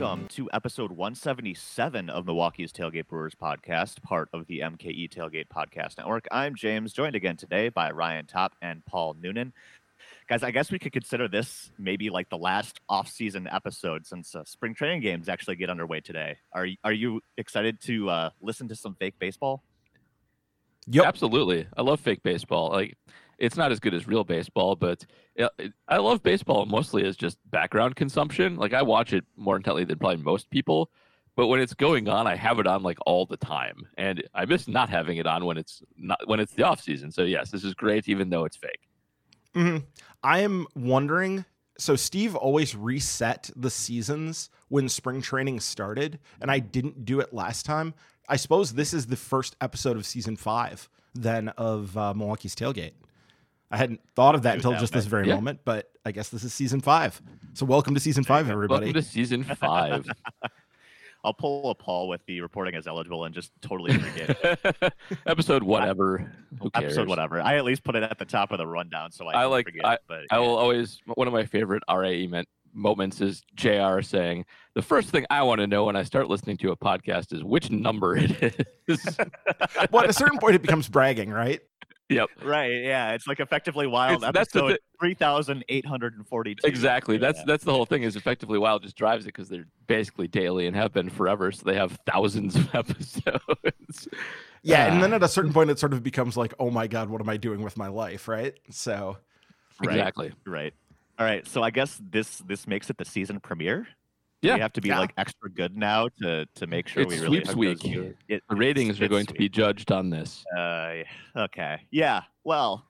welcome to episode 177 of Milwaukee's Tailgate Brewers podcast, part of the MKE Tailgate Podcast Network. I'm James, joined again today by Ryan Top and Paul Noonan. Guys, I guess we could consider this maybe like the last off-season episode since uh, spring training games actually get underway today. Are are you excited to uh, listen to some fake baseball? Yep. Absolutely. I love fake baseball. Like it's not as good as real baseball, but I love baseball mostly as just background consumption. Like I watch it more intently than probably most people, but when it's going on, I have it on like all the time, and I miss not having it on when it's not when it's the off season. So yes, this is great, even though it's fake. Mm-hmm. I am wondering. So Steve always reset the seasons when spring training started, and I didn't do it last time. I suppose this is the first episode of season five then of uh, Milwaukee's tailgate. I hadn't thought of that until just this very yeah. moment, but I guess this is season five. So welcome to season five, everybody. Welcome to season five. I'll pull a Paul with the reporting as eligible and just totally forget. Episode whatever. Who cares? Episode whatever. I at least put it at the top of the rundown so I, I like. Forget, I, but, I will always one of my favorite RAE moments is Jr. saying the first thing I want to know when I start listening to a podcast is which number it is. well, at a certain point, it becomes bragging, right? Yep. Right. Yeah. It's like effectively wild. It's, that's the three thousand eight hundred and forty-two. Exactly. Yeah. That's that's the whole thing. Is effectively wild just drives it because they're basically daily and have been forever. So they have thousands of episodes. Yeah, uh, and then at a certain point, it sort of becomes like, oh my god, what am I doing with my life? Right. So. Exactly. Right. right. All right. So I guess this this makes it the season premiere. Yeah, we have to be yeah. like extra good now to to make sure it's we really sweeps week. It, the ratings are going sweep. to be judged on this. Uh, okay, yeah. Well,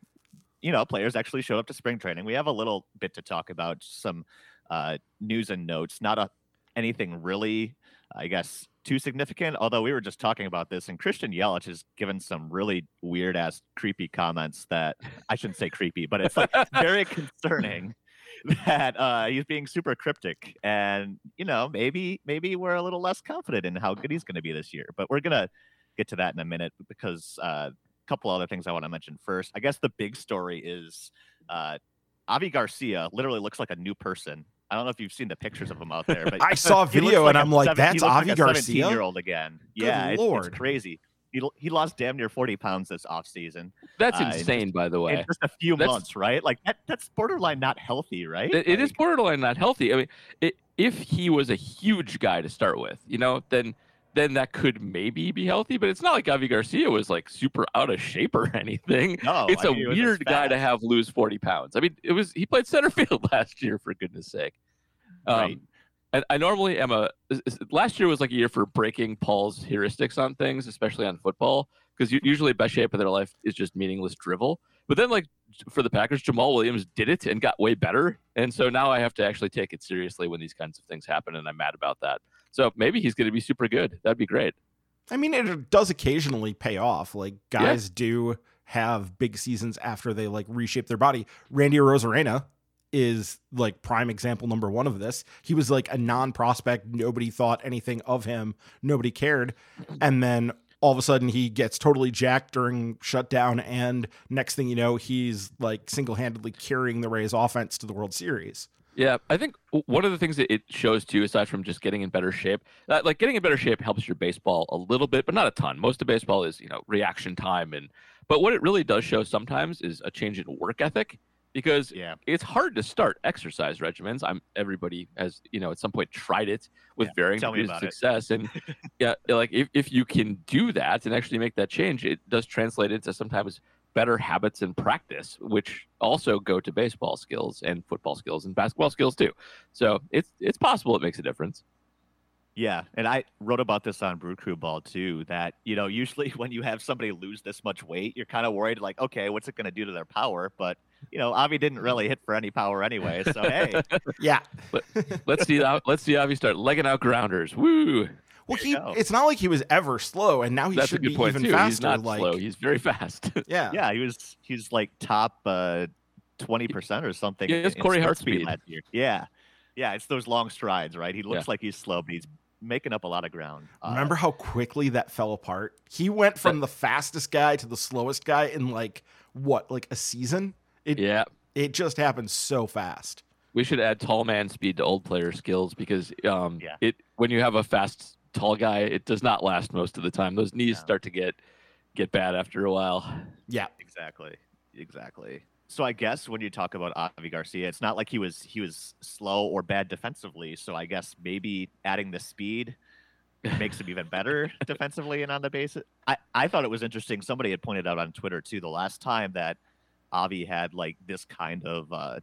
you know, players actually showed up to spring training. We have a little bit to talk about, some uh, news and notes. Not a anything really, I guess, too significant. Although we were just talking about this, and Christian Yelich has given some really weird ass, creepy comments that I shouldn't say creepy, but it's like very concerning that uh, he's being super cryptic, and you know maybe maybe we're a little less confident in how good he's going to be this year. But we're gonna get to that in a minute because uh, a couple other things I want to mention first. I guess the big story is uh, Avi Garcia literally looks like a new person. I don't know if you've seen the pictures of him out there, but I saw a video and I'm like, that's Avi like Garcia. Year old again. Good yeah, it's, it's, crazy. He, he lost damn near 40 pounds this offseason. That's uh, insane, by the way. In just a few that's, months, right? Like that, that's borderline not healthy, right? It, like, is borderline not healthy. I mean, it, if he was a huge guy to start with, you know, then then that could maybe be healthy. But it's not like Avi Garcia was like super out of shape or anything. No, it's I a mean, weird guy to have lose 40 pounds. I mean, it was he played center field last year for goodness sake. Um, right. And I normally am a. Last year was like a year for breaking Paul's heuristics on things, especially on football because usually best shape of their life is just meaningless drivel. But then, like for the Packers, Jamaal Williams did it and got way better, and so now I have to actually take it seriously when these kinds of things happen, and I'm mad about that. So maybe he's going to be super good. That'd be great. I mean, it does occasionally pay off. Like guys yeah. do have big seasons after they like reshape their body. Randy Arozarena is like prime example number one of this. He was like a non prospect. Nobody thought anything of him. Nobody cared. And then all of a sudden he gets totally jacked during shutdown and next thing you know he's like single-handedly carrying the Rays offense to the World Series. Yeah, I think one of the things that it shows too, aside from just getting in better shape, that like getting in better shape helps your baseball a little bit, but not a ton. Most of baseball is you know reaction time, and but what it really does show sometimes is a change in work ethic because yeah. it's hard to start exercise regimens. I'm everybody has you know at some point tried it with yeah, varying degrees of success, and yeah, like if, if you can do that and actually make that change, it does translate into sometimes better habits and practice, which also go to baseball skills and football skills and basketball skills too. So it's it's possible it makes a difference. Yeah, and I wrote about this on Brew Crew Ball too. That you know, usually when you have somebody lose this much weight, you're kind of worried, like, okay, what's it going to do to their power? But you know, Avi didn't really hit for any power anyway. So hey, yeah, Let, us see. Let's see Avi start legging out grounders. Woo! Well, he, it's not like he was ever slow, and now he That's should be even too. faster. He's not like, slow. He's very fast. yeah, yeah. He was. He's like top uh, twenty uh, percent or something. Yeah, it's Corey Hart speed. Last year. Yeah, yeah. It's those long strides, right? He looks yeah. like he's slow, but he's making up a lot of ground. Uh, Remember how quickly that fell apart? He went from the fastest guy to the slowest guy in like what, like a season? It, yeah. It just happened so fast. we should add tall man speed to old player skills because um Yeah. it when you have a fast tall guy, it does not last most of the time. Those knees No. start to get get bad after a while. Yeah. Exactly. Exactly. So I guess when you talk about Avi Garcia, it's not like he was he was slow or bad defensively. So I guess maybe adding the speed makes him even better defensively and on the base. I, I thought it was interesting. Somebody had pointed out on Twitter too the last time that Avi had like this kind of uh,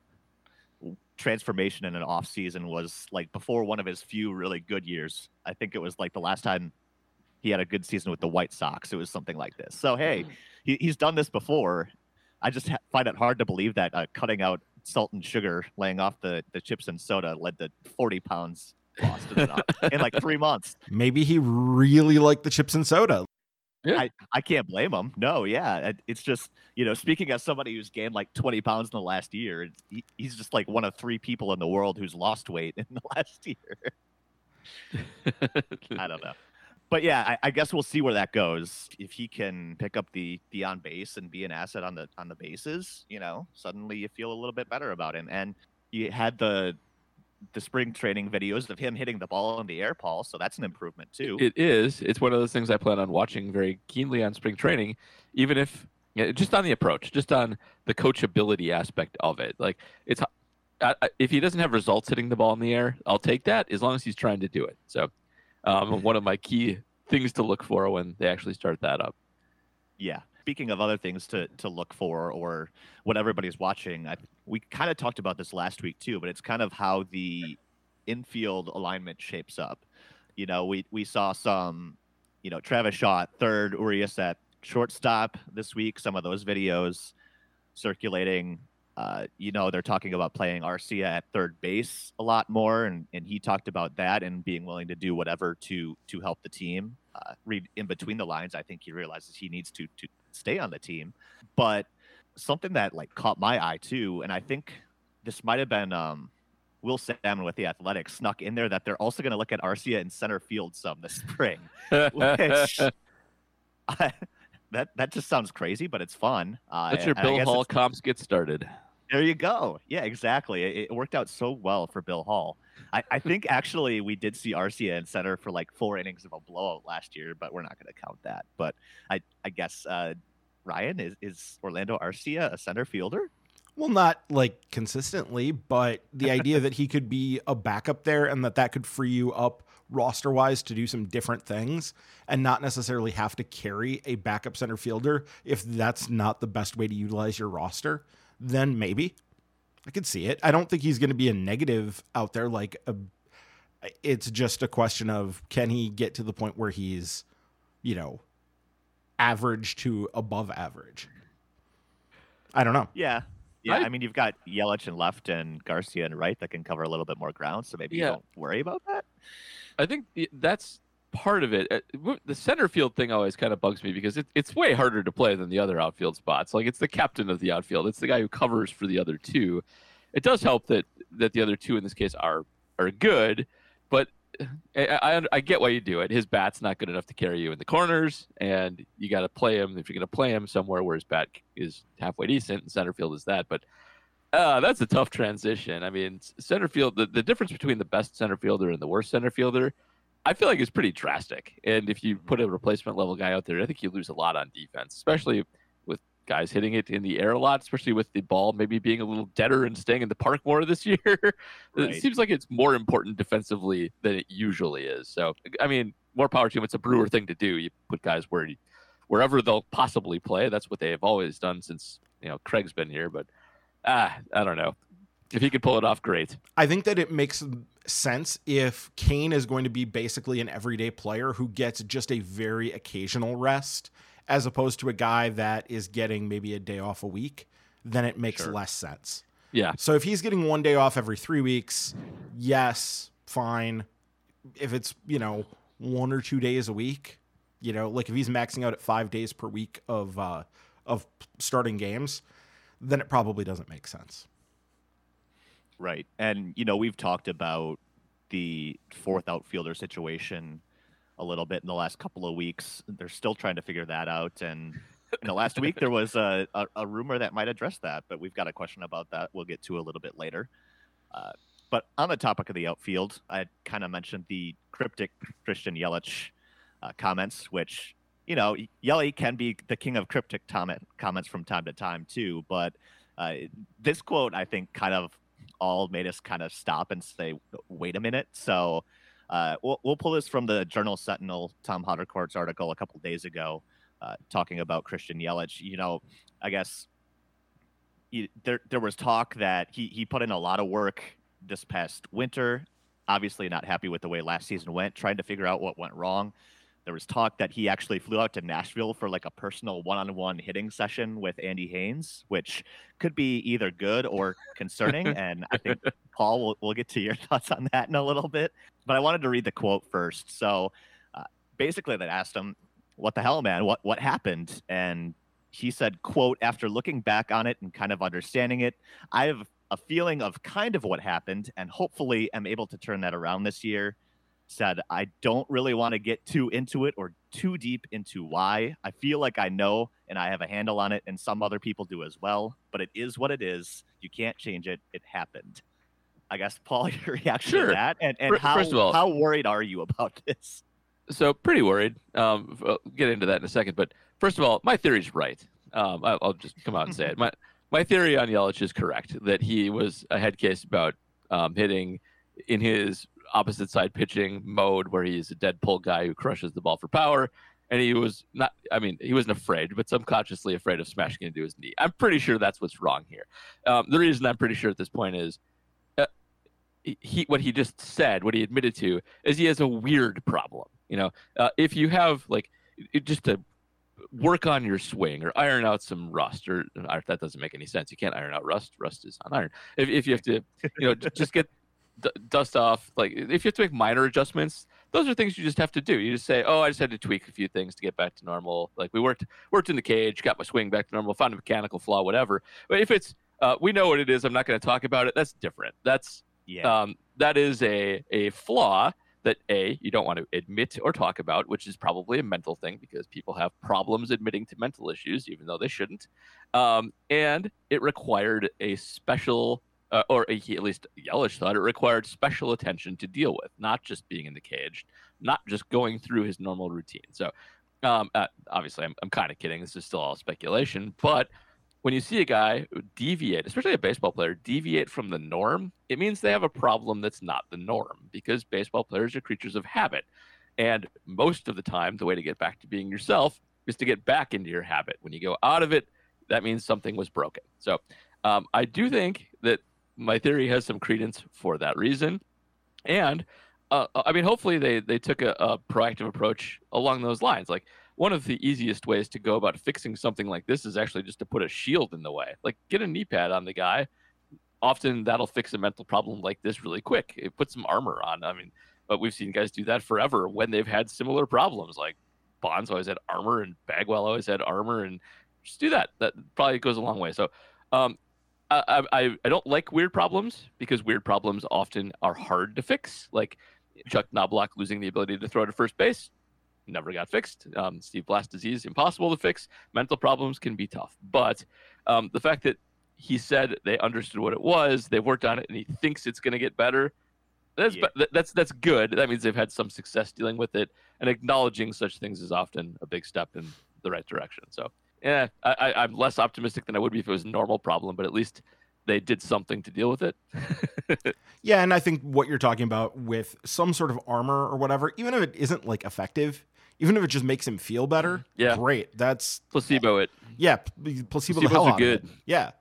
transformation in an off season was like before one of his few really good years. I think it was like the last time he had a good season with the White Sox. It was something like this. So hey, he, he's done this before. I just ha- find it hard to believe that uh, cutting out salt and sugar, laying off the, the chips and soda, led to 40 pounds lost in, in like three months. Maybe he really liked the chips and soda. Yeah. I, I can't blame him. No, yeah. it- It's just, you know, speaking as somebody who's gained like 20 pounds in the last year, he, he's just like one of three people in the world who's lost weight in the last year. I don't know. But yeah, I, I guess we'll see where that goes. If he can pick up the the on base and be an asset on the on the bases, you know, suddenly you feel a little bit better about him. And you had the the spring training videos of him hitting the ball in the air, Paul. So that's an improvement too. It is. It's one of those things I plan on watching very keenly on spring training, even if just on the approach, just on the coachability aspect of it. Like it's if he doesn't have results hitting the ball in the air, I'll take that as long as he's trying to do it. So, um, one of my key things to look for when they actually start that up. Yeah. Speaking of other things to to look for or what everybody's watching, I, we kind of talked about this last week too, but it's kind of how the infield alignment shapes up. You know, we we saw some, you know, Travis Shaw at third, Urias at shortstop this week. Some of those videos circulating. Uh, you know, they're talking about playing Arcia at third base a lot more, and, and he talked about that and being willing to do whatever to to help the team. Uh, read in between the lines, I think he realizes he needs to to stay on the team. But something that like caught my eye too, and I think this might have been um, Will Sammon with the Athletics snuck in there that they're also going to look at Arcia in center field some this spring. Which I, that that just sounds crazy, but it's fun. Uh, Let your Bill Hall comps get started. There you go. Yeah, exactly. It, it worked out so well for Bill Hall. I, I think actually we did see Arcia in center for like four innings of a blowout last year, but we're not going to count that. But I, I guess uh, Ryan is is Orlando Arcia a center fielder? Well, not like consistently, but the idea that he could be a backup there and that that could free you up roster wise to do some different things and not necessarily have to carry a backup center fielder if that's not the best way to utilize your roster, then maybe I could see it. I don't think he's going to be a negative out there. Like, a, it's just a question of can he get to the point where he's, you know, average to above average? I don't know. Yeah. Yeah, I- I, mean you've got Yelich and left and Garcia and right that can cover a little bit more ground, so maybe Yeah. you don't worry about that. I think that's part of it. Uh, The center field thing always kind of bugs me because it, it's way harder to play than the other outfield spots. Like it's the captain of the outfield. It's the guy who covers for the other two. It does help that that the other two in this case are are good, but I, I, I get why you do it. His bat's not good enough to carry you in the corners, and you got to play him if you're going to play him somewhere where his bat is halfway decent. And center field is that, but uh, that's a tough transition. I mean, center field. The, the difference between the best center fielder and the worst center fielder, I feel like it's pretty drastic. And if you put a replacement level guy out there, I think you lose a lot on defense, especially with guys hitting it in the air a lot, especially with the ball maybe being a little deader and staying in the park more this year. Right. It seems like it's more important defensively than it usually is. So, I mean, more power to him. It's a Brewer thing to do. You put guys where you, wherever they'll possibly play. That's what they have always done since you know Craig's been here. But ah, I don't know. If he could pull it off, great. I think that it makes sense if Cain is going to be basically an everyday player who gets just a very occasional rest, as opposed to a guy that is getting maybe a day off a week, then it makes Sure. less sense. Yeah, So if he's getting one day off every three weeks, yes, fine. If it's, you know, one or two days a week, you know, like if he's maxing out at five days per week of uh of starting games, then it probably doesn't make sense. Right. And, you know, we've talked about the fourth outfielder situation a little bit in the last couple of weeks. They're still trying to figure that out. And in the last week, there was a, a, a rumor that might address that, but we've got a question about that we'll get to a little bit later. Uh, but on the topic of the outfield, I kind of mentioned the cryptic Christian Yelich uh, comments, which you know Yelly can be the king of cryptic comment, comments from time to time too. But uh, this quote, I think, kind of all made us kind of stop and say, "Wait a minute." So uh, we'll, we'll pull this from the Journal Sentinel, Tom Haudricourt's article a couple days ago, uh, talking about Christian Yelich. You know, I guess he, there there was talk that he he put in a lot of work this past winter. Obviously, not happy with the way last season went, trying to figure out what went wrong. There was talk that he actually flew out to Nashville for like a personal one-on-one hitting session with Andy Haines, which could be either good or concerning. and I think Paul, will we'll get to your thoughts on that in a little bit. But I wanted to read the quote first. So uh, basically, they asked him, "What the hell, man? What what happened?" And he said, "quote After looking back on it and kind of understanding it, I have a feeling of kind of what happened, and hopefully am able to turn that around this year." Said, I don't really want to get too into it or too deep into why. I feel like I know and I have a handle on it, and some other people do as well, but it is what it is. You can't change it. It happened. I guess, Paul, your reaction sure. to that, and, and how, all, how worried are you about this? So, pretty worried. Um, I'll get into that in a second, but first of all, my theory's right. Um, I, will just come out and say it. My, my theory on Yelich is correct that he was a head case about um, hitting in his opposite side pitching mode where he's a dead pull guy who crushes the ball for power. And he was not, I mean, he wasn't afraid, but subconsciously afraid of smashing into his knee. I'm pretty sure that's what's wrong here. Um, the reason I'm pretty sure at this point is uh, he, what he just said, what he admitted to, is he has a weird problem. You know, uh, if you have like just to work on your swing or iron out some rust or, or, that doesn't make any sense you can't iron out rust rust is on iron if, if you have to you know just get d- dust off. Like if you have to make minor adjustments, those are things you just have to do. You just say, "Oh, I just had to tweak a few things to get back to normal." Like we worked worked in the cage, got my swing back to normal, found a mechanical flaw, whatever. But if it's uh, we know what it is, I'm not going to talk about it. That's different. That's yeah. Um, that is a a flaw that a you don't want to admit or talk about, which is probably a mental thing because people have problems admitting to mental issues, even though they shouldn't. Um, and it required a special uh, or he, at least Yelich thought it required special attention to deal with, not just being in the cage, not just going through his normal routine. So, um, uh, obviously, I'm, I'm kind of kidding. This is still all speculation. But when you see a guy deviate, especially a baseball player, deviate from the norm, it means they have a problem that's not the norm because baseball players are creatures of habit. And most of the time, the way to get back to being yourself is to get back into your habit. When you go out of it, that means something was broken. So um, I do think that my theory has some credence for that reason. And uh, I mean, hopefully they they took a, a, proactive approach along those lines. Like one of the easiest ways to go about fixing something like this is actually just to put a shield in the way. Like get a knee pad on the guy. Often that'll fix a mental problem like this really quick. It puts some armor on. I mean, but we've seen guys do that forever when they've had similar problems. Like Bonds always had armor, and Bagwell always had armor, and just do that. That probably goes a long way. So um, I, I, I don't like weird problems because weird problems often are hard to fix. Like Chuck Knoblauch losing the ability to throw to first base, never got fixed. Um, Steve Blass disease, impossible to fix. Mental problems can be tough. But um, the fact that he said they understood what it was, they worked on it, and he thinks it's going to get better. That's yeah. that's that's good. That means they've had some success dealing with it, and acknowledging such things is often a big step in the right direction. So yeah, I, I'm less optimistic than I would be if it was a normal problem, but at least they did something to deal with it. yeah, and I think what you're talking about with some sort of armor or whatever, even if it isn't like effective, even if it just makes him feel better, mm-hmm. yeah, great. That's placebo it. Yeah, placebo the hell out good. Yeah.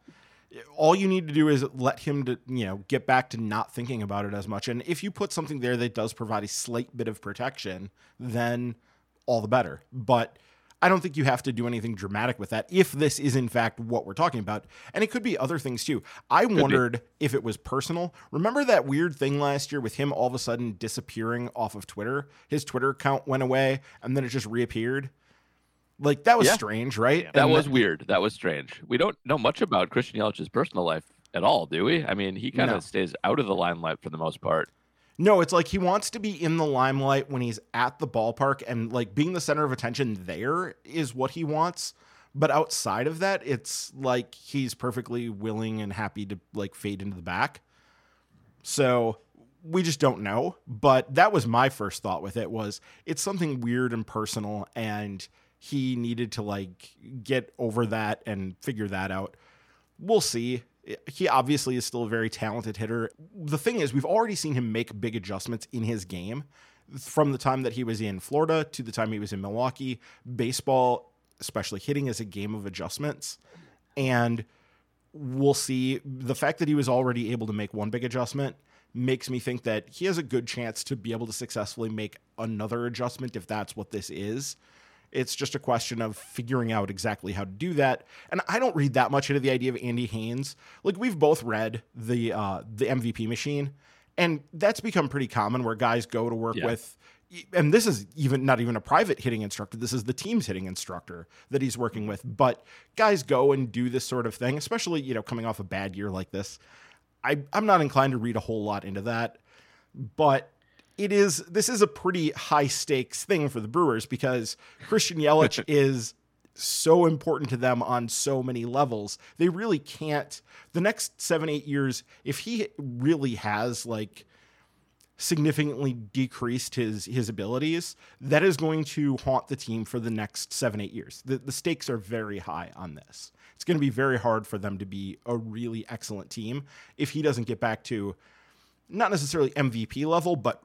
All you need to do is let him to, you know, get back to not thinking about it as much. And if you put something there that does provide a slight bit of protection, then all the better. But I don't think you have to do anything dramatic with that if this is in fact what we're talking about. And it could be other things too. I could wondered be. if it was personal. Remember that weird thing last year with him all of a sudden disappearing off of Twitter? His Twitter account went away and then it just reappeared. Like that was yeah. strange, right? That and was that, weird. That was strange. We don't know much about Christian Yelich's personal life at all, do we? I mean, he kind of no. stays out of the limelight for the most part. No, it's like he wants to be in the limelight when he's at the ballpark and like being the center of attention there is what he wants. But outside of that, it's like he's perfectly willing and happy to like fade into the back. So we just don't know. But that was my first thought with it was it's something weird and personal and he needed to like get over that and figure that out. We'll see. He obviously is still a very talented hitter. The thing is, we've already seen him make big adjustments in his game from the time that he was in Florida to the time he was in Milwaukee. Baseball, especially hitting, is a game of adjustments. And we'll see. The fact that he was already able to make one big adjustment makes me think that he has a good chance to be able to successfully make another adjustment if that's what this is. It's just a question of figuring out exactly how to do that. And I don't read that much into the idea of Andy Haines. Like we've both read the uh, the MVP machine, and that's become pretty common where guys go to work yeah. with and this is even not even a private hitting instructor this is the team's hitting instructor that he's working with but guys go and do this sort of thing especially you know coming off a bad year like this I, I'm not inclined to read a whole lot into that, but it is this is a pretty high stakes thing for the Brewers because Christian Yelich is so important to them on so many levels. They really can't the next 7 8 years if he really has like significantly decreased his his abilities, that is going to haunt the team for the next 7 8 years. The the stakes are very high on this it's going to be very hard for them to be a really excellent team if he doesn't get back to not necessarily MVP level, but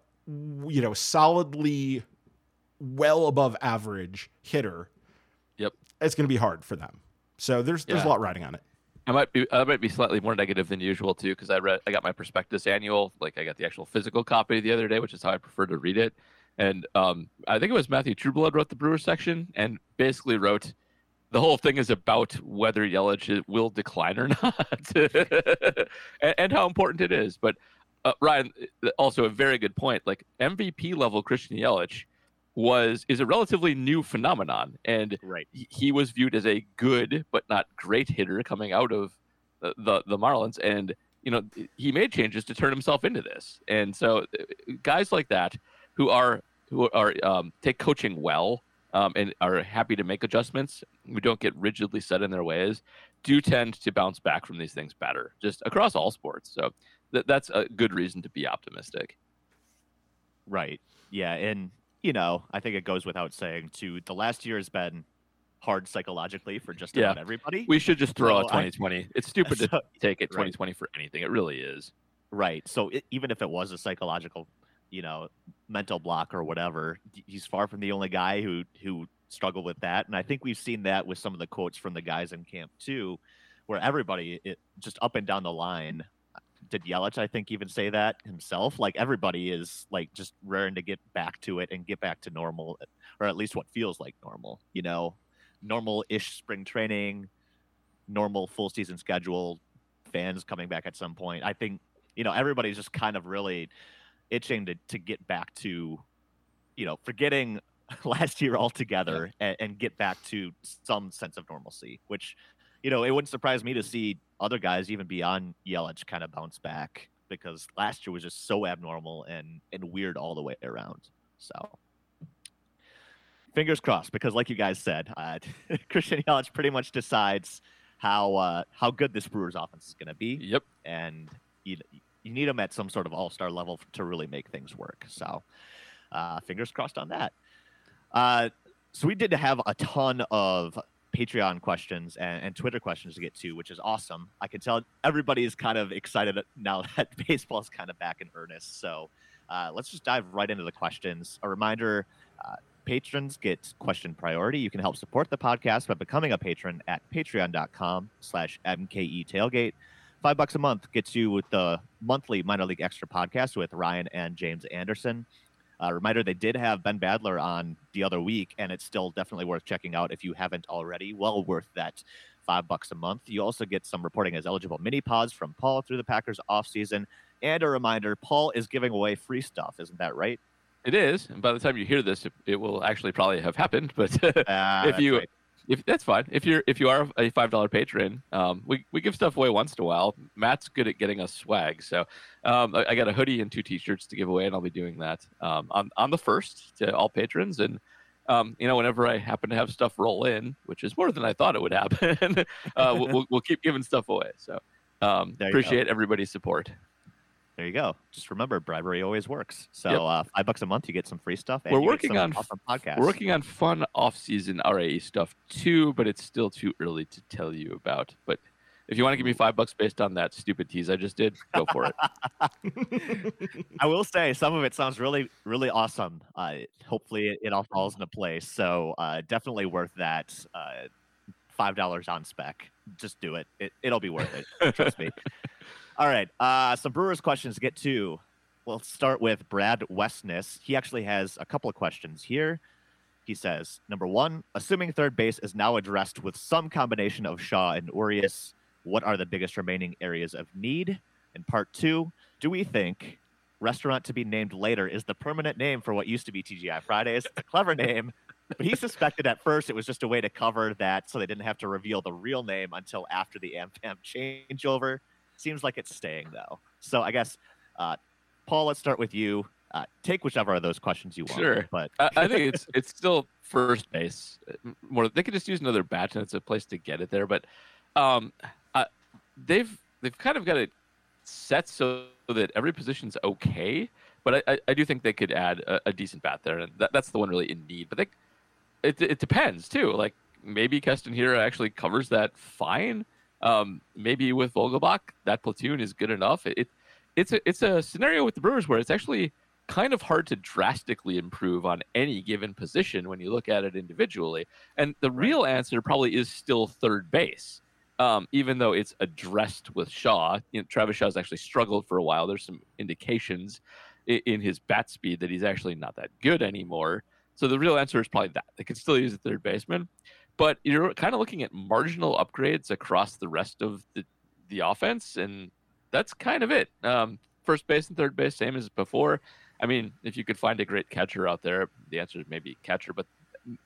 you know, solidly well above average hitter. Yep. It's going to be hard for them. So there's there's yeah. a lot riding on it. I might be I might be slightly more negative than usual too because I read I got my prospectus annual like I got the actual physical copy the other day, which is how I prefer to read it. And um, I think it was Matthew Trueblood wrote the Brewer section and basically wrote the whole thing is about whether Yelich will decline or not, and, and, how important it is. But uh, Ryan, uh, also a very good point. Like MVP level Christian Yelich was is a relatively new phenomenon, and right. he was viewed as a good but not great hitter coming out of the, the, the Marlins, and you know he made changes to turn himself into this. And so uh, guys like that who are who are um, take coaching well um, and are happy to make adjustments, we don't get rigidly set in their ways, do tend to bounce back from these things better, just across all sports. So th- that's a good reason to be optimistic. Right. Yeah. And, you know, I think it goes without saying, too, the last year has been hard psychologically for just about yeah. everybody. We should just throw so out 2020. I, it's stupid so, to take it 2020 right. for anything. It really is. Right. So it, even if it was a psychological you know mental block or whatever he's far from the only guy who who struggled with that and i think we've seen that with some of the quotes from the guys in camp too where everybody it just up and down the line did Yelich I think even say that himself like everybody is like just raring to get back to it and get back to normal or at least what feels like normal you know normal ish spring training normal full season schedule fans coming back at some point I think you know everybody's just kind of really itching to to get back to, you know, forgetting last year altogether yeah. and, and, get back to some sense of normalcy. Which, you know, it wouldn't surprise me to see other guys even beyond Yelich kind of bounce back because last year was just so abnormal and and weird all the way around. So. Fingers crossed, because like you guys said, uh, Christian Yelich pretty much decides how uh, how good this Brewers offense is going to be. Yep. And you, you need them at some sort of all star level to really make things work. So, uh, fingers crossed on that. Uh, so we did have a ton of Patreon questions and, and, Twitter questions to get to, which is awesome. I can tell everybody is kind of excited now that baseball is kind of back in earnest. So uh, let's just dive right into the questions. A reminder. Uh, patrons get question priority. You can help support the podcast by becoming a patron at patreon.com slash mke tailgate five bucks a month gets you with the monthly minor league extra podcast with Ryan and James Anderson. Uh, reminder: they did have Ben Badler on the other week, and it's still definitely worth checking out if you haven't already. Well worth that five bucks a month. You also get some reporting as eligible mini pods from Paul through the Packers off season, and a reminder: Paul is giving away free stuff. Isn't that right? It is, and by the time you hear this, it, it will actually probably have happened. But uh, if you right if that's fine. If you're if you are a five dollar patron, um, we we give stuff away once in a while. Matt's good at getting us swag, so um, I, I, got a hoodie and two t-shirts to give away, and I'll be doing that um, on on the first to all patrons. And um, you know, whenever I happen to have stuff roll in, which is more than I thought it would happen, uh, we'll, we'll keep giving stuff away. So um, appreciate everybody's support. There you go. Just remember, bribery always works. So Yep. uh, five bucks a month, you get some free stuff. And We're working on- awesome podcasts. We're working on fun off-season RAE stuff too, but it's still too early to tell you about. But if you want to give me five bucks based on that stupid tease I just did, go for it. I will say some of it sounds really, really awesome. Uh, hopefully, it, it all falls into place. So uh, definitely worth that. Uh, Five dollars on spec. Just do it. it. It'll be worth it. Trust me. All right. Uh, some Brewers questions to get to. We'll start with Brad Westness. He actually has a couple of questions here. He says, number one, assuming third base is now addressed with some combination of Shaw and Urias, what are the biggest remaining areas of need? And part two, do we think restaurant to be named later is the permanent name for what used to be TGI Fridays? It's a clever name, but he suspected at first it was just a way to cover that so they didn't have to reveal the real name until after the AmFam changeover. Seems like it's staying though. So I guess, uh, Paul, let's start with you. Uh, take whichever of those questions you want. Sure. But I, I think it's it's still first base. More, they could just use another batch, and it's a place to get it there. But um, uh, they've they've kind of got it set so that every position's okay. But I, I, I do think they could add a, a decent bat there, and that, that's the one really in need. But they, it it depends too. Like maybe Keston Hiura actually covers that fine. Um, maybe with Vogelbach, that platoon is good enough. It, it it's a it's a scenario with the Brewers where it's actually kind of hard to drastically improve on any given position when you look at it individually. And the real answer probably is still third base. Um, even though it's addressed with Shaw, you know, Travis Shaw's actually struggled for a while. There's some indications in, in his bat speed that he's actually not that good anymore. So the real answer is probably that they could still use a third baseman, but you're kind of looking at marginal upgrades across the rest of the the offense, and that's kind of it. Um, first base and third base, same as before. I mean, if you could find a great catcher out there, the answer is maybe catcher. But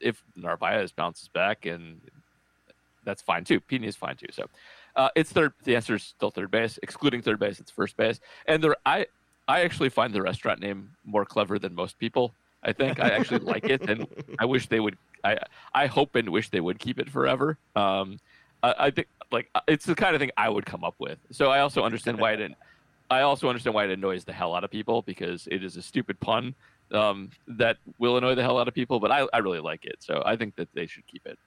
if Narvaez bounces back, and that's fine too. Pena is fine too. So uh, it's third. The answer is still third base, excluding third base. It's first base. And there, I I actually find the restaurant name more clever than most people. I think I actually like it, and I wish they would. I I hope and wish they would keep it forever. Um, I, I think like it's the kind of thing I would come up with. So I also understand why it didn't. I also understand why it annoys the hell out of people because it is a stupid pun um, that will annoy the hell out of people. But I, I really like it, so I think that they should keep it.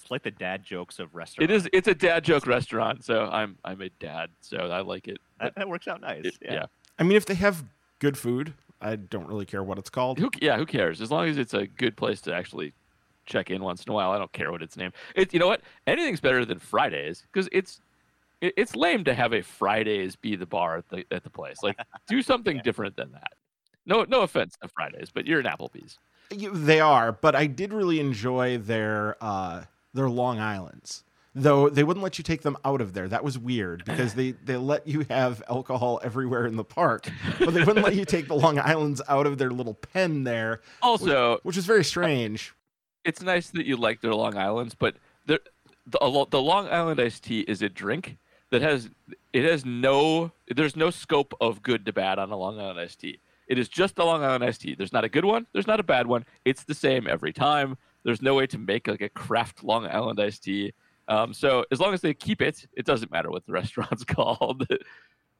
it's like the dad jokes of restaurants. It is it's a dad joke restaurant, so I'm I'm a dad, so I like it. That, that works out nice. It- yeah. yeah. I mean, if they have good food, I don't really care what it's called. Who yeah, who cares? As long as it's a good place to actually check in once in a while, I don't care what it's named. It you know what? Anything's better than Fridays because it's it, it's lame to have a Fridays be the bar at the at the place. Like do something Yeah. different than that. No no offense to Fridays, but you're an Applebee's. They are, but I did really enjoy their uh, their Long Islands. Though they wouldn't let you take them out of there. That was weird because they, they let you have alcohol everywhere in the park, but they wouldn't let you take the Long Islands out of their little pen there, Also, which is very strange. it's nice that you like their Long Islands, but the the, the Long Island iced tea is a drink that has it has no there's no scope of good to bad on a Long Island iced tea. It is just a Long Island iced tea. There's not a good one. There's not a bad one. It's the same every time. There's no way to make like a craft Long Island iced tea. Um, so as long as they keep it, it doesn't matter what the restaurant's called.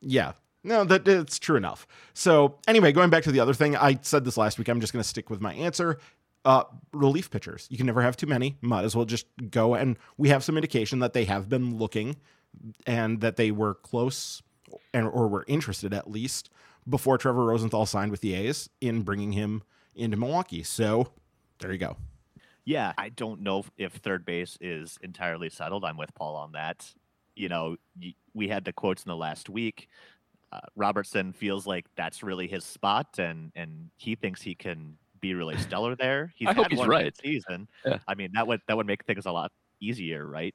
Yeah. No, that it's true enough. So anyway, going back to the other thing, I said this last week. I'm just going to stick with my answer. Uh, relief pitchers. You can never have too many. Might as well just go. And we have some indication that they have been looking, and that they were close, and or were interested at least before Trevor Rosenthal signed with the A's in bringing him into Milwaukee. So there you go. Yeah, I don't know if third base is entirely settled. I'm with Paul on that. You know, we had the quotes in the last week. Uh, Robertson feels like that's really his spot, and and he thinks he can be really stellar there. He's I hope had he's right. season. Yeah. I mean, that would that would make things a lot easier, right?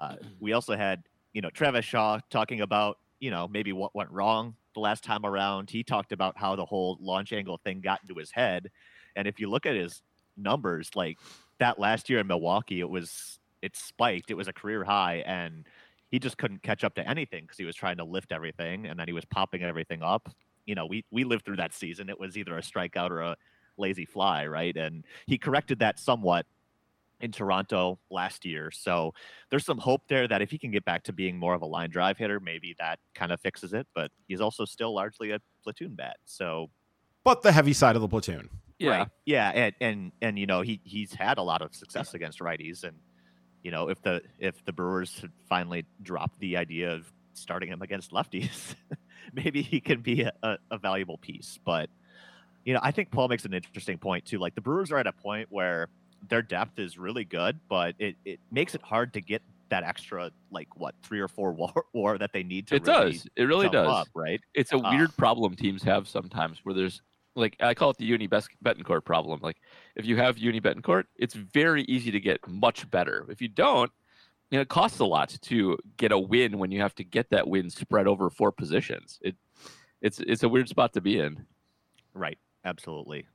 Uh, we also had you know Travis Shaw talking about you know maybe what went wrong the last time around. He talked about how the whole launch angle thing got into his head, and if you look at his numbers, like that last year in Milwaukee, it was it spiked. It was a career high, and he just couldn't catch up to anything because he was trying to lift everything, and then he was popping everything up. You know, we we lived through that season. It was either a strikeout or a lazy fly, right? And he corrected that somewhat in Toronto last year. So there's some hope there that if he can get back to being more of a line drive hitter, maybe that kind of fixes it. But he's also still largely a platoon bat. So, but the heavy side of the platoon. Yeah, right. yeah, and and and you know he he's had a lot of success against righties, and you know if the if the Brewers had finally dropped the idea of starting him against lefties, maybe he can be a, a, a valuable piece. But you know, I think Paul makes an interesting point too. Like the Brewers are at a point where their depth is really good, but it, it makes it hard to get that extra like what three or four war, war that they need to. It really does. It really does. Up, right. It's a Uh, weird problem teams have sometimes where there's like I call it the Yuni Betancourt problem. Like if you have Yuni Betancourt, it's very easy to get much better. If you don't, you know, it costs a lot to get a win when you have to get that win spread over four positions. It it's it's a weird spot to be in. Right. Absolutely.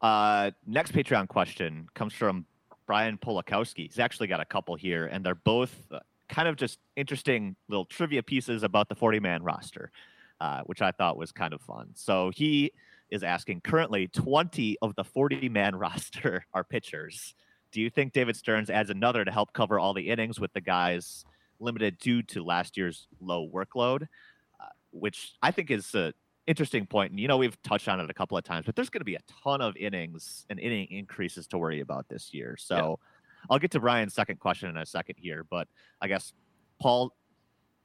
Uh, next Patreon question comes from Brian Polakowski. He's actually got a couple here, and they're both uh, kind of just interesting little trivia pieces about the 40 man roster, uh, which I thought was kind of fun. So he is asking currently 20 of the 40 man roster are pitchers. Do you think David Stearns adds another to help cover all the innings with the guys limited due to last year's low workload? Uh, which I think is a interesting point. And you know, we've touched on it a couple of times, but there's going to be a ton of innings and inning increases to worry about this year. So Yeah. I'll get to Brian's second question in a second here, but I guess Paul,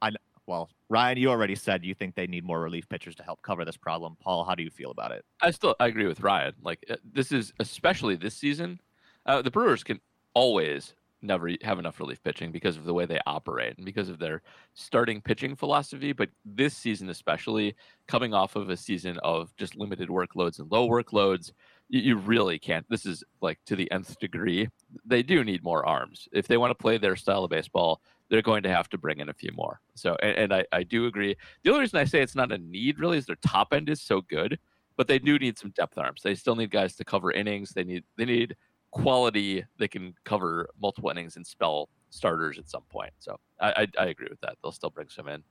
I well, Ryan, you already said you think they need more relief pitchers to help cover this problem. Paul, how do you feel about it? I still I agree with Ryan. Like uh, this is especially this season, uh, the Brewers can always never have enough relief pitching because of the way they operate and because of their starting pitching philosophy. But this season, especially coming off of a season of just limited workloads and low workloads, you, you really can't. This is like to the nth degree. They do need more arms if they want to play their style of baseball. They're going to have to bring in a few more. So, and, and I, I do agree. The only reason I say it's not a need really is their top end is so good but they do need some depth arms. They still need guys to cover innings. They need they need quality that can cover multiple innings and spell starters at some point. So I I, I agree with that. They'll still bring some in.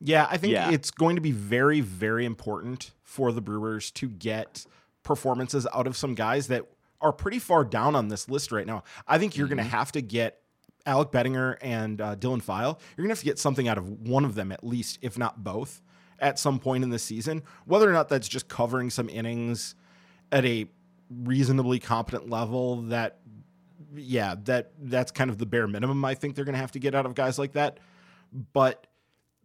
Yeah, I think Yeah. it's going to be very, very important for the Brewers to get performances out of some guys that are pretty far down on this list right now. I think you're going Mhm. to have to get Alec Bettinger and uh, Dylan File. You're going to have to get something out of one of them at least, if not both, at some point in the season. Whether or not that's just covering some innings at a reasonably competent level, that yeah, that that's kind of the bare minimum I think they're going to have to get out of guys like that. But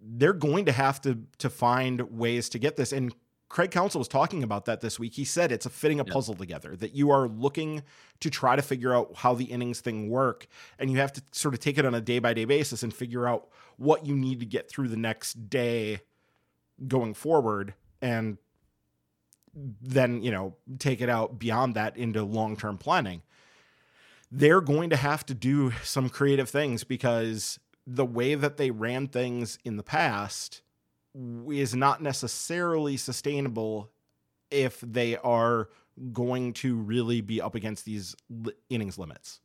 they're going to have to to find ways to get this. And Craig Counsell was talking about that this week. He said it's a fitting a Yeah. puzzle together that you are looking to try to figure out how the innings thing work, and you have to sort of take it on a day by day basis and figure out what you need to get through the next day going forward, and then you know take it out beyond that into long term planning. They're going to have to do some creative things because the way that they ran things in the past is not necessarily sustainable if they are going to really be up against these innings limits.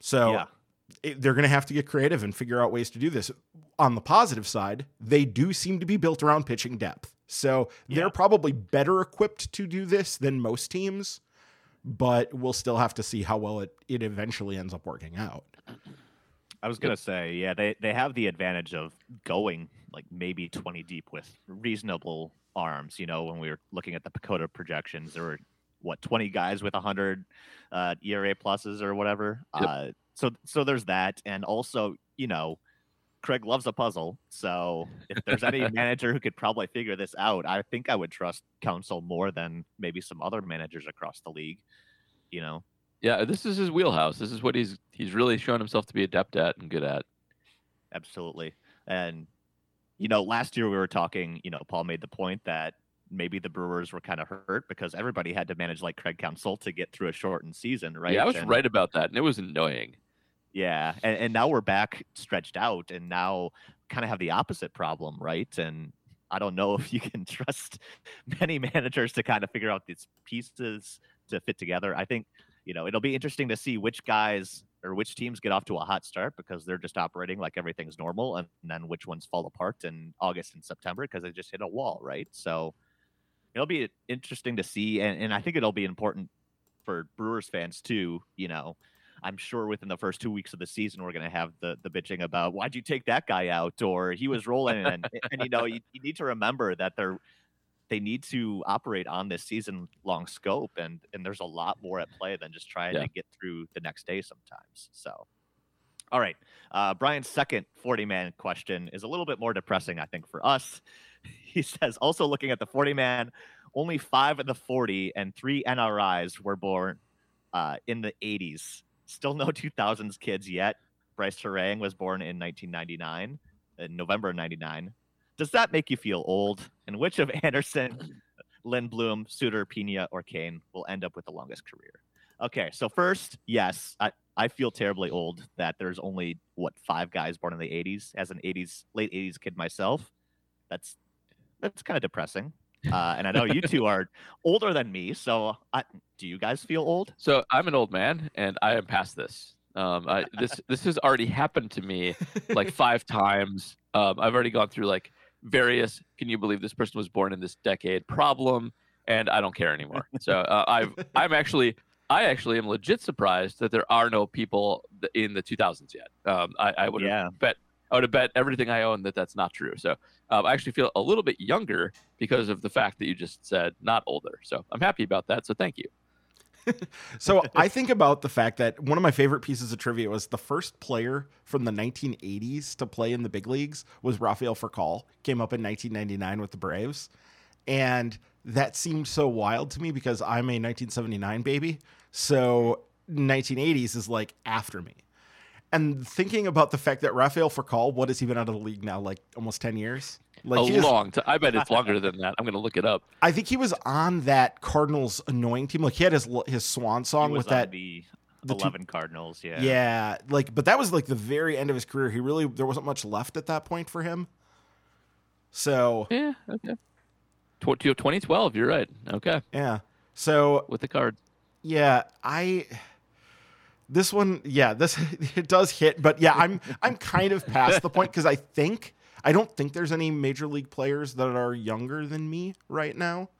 So yeah. it- they're going to have to get creative and figure out ways to do this. On the positive side, they do seem to be built around pitching depth. So Yeah. they're probably better equipped to do this than most teams, but we'll still have to see how well it, it eventually ends up working out. I was gonna say, yeah, they they have the advantage of going like maybe 20 deep with reasonable arms. You know, when we were looking at the PECOTA projections, there were what 20 guys with 100 uh, ERA pluses or whatever. Yep. Uh, so so there's that, and also you know, Craig loves a puzzle. So if there's any manager who could probably figure this out, I think I would trust Counsell more than maybe some other managers across the league. You know, Yeah, this is his wheelhouse. This is what he's he's really shown himself to be adept at and good at. Absolutely. And, you know, last year we were talking, you know, Paul made the point that maybe the Brewers were kind of hurt because everybody had to manage like Craig Counsell to get through a shortened season, right? Yeah, I was And- right about that, and it was annoying. Yeah. And, and now we're back stretched out and now kind of have the opposite problem, right? And I don't know if you can trust many managers to kind of figure out these pieces to fit together. I think, you know, it'll be interesting to see which guys or which teams get off to a hot start because they're just operating like everything's normal and then which ones fall apart in August and September because they just hit a wall, right? So it'll be interesting to see. And, and I think it'll be important for Brewers fans too, you know, I'm sure within the first two weeks of the season, we're going to have the the bitching about why'd you take that guy out or he was rolling, and and you know you, you need to remember that they're they need to operate on this season long scope, and and there's a lot more at play than just trying Yeah. to get through the next day sometimes. So. All right. Uh, Brian's second 40 man question is a little bit more depressing, I think, for us. He says, also looking at the 40 man, only five of the 40 and three NRIs were born uh, in the 80s. Still no 2000s kids yet. Brice Turang was born in 1999, in November of 99. Does that make you feel old? And which of Anderson, Lindblom, Suter, Pena, or Cain will end up with the longest career? Okay, so first, yes, I, I feel terribly old that there's only what five guys born in the 80s. As an 80s late 80s kid myself, that's that's kind of depressing. Uh, and I know you two are older than me, so I, do you guys feel old? So I'm an old man, and I am past this. Um, I, this this has already happened to me like five times. Um, I've already gone through like various. Can you believe this person was born in this decade? Problem, and I don't care anymore. So uh, I've I'm actually I actually am legit surprised that there are no people in the 2000s yet. Um, I, I would Yeah. bet I would have bet everything I own that that's not true. So um, I actually feel a little bit younger because of the fact that you just said not older. So I'm happy about that. So thank you. So I think about the fact that one of my favorite pieces of trivia was the first player from the 1980s to play in the big leagues was Rafael Furcal. Came up in 1999 with the Braves, and that seemed so wild to me because I'm a 1979 baby. So 1980s is like after me. And thinking about the fact that Rafael Furcal, what has he been out of the league now? Like almost 10 years. Like a long time. I bet it's longer than that. I'm going to look it up. I think he was on that Cardinals annoying team. Like he had his his swan song He was with on that the, the two- 11 Cardinals, yeah. Yeah. like but that was like the very end of his career. He really there wasn't much left at that point for him. So Yeah. Okay. 2012. You're right. Okay. yeah, so With the card. yeah, I this one yeah this it does hit, but yeah I'm I'm kind of past the point because I think I don't think there's any major league players that are younger than me right now.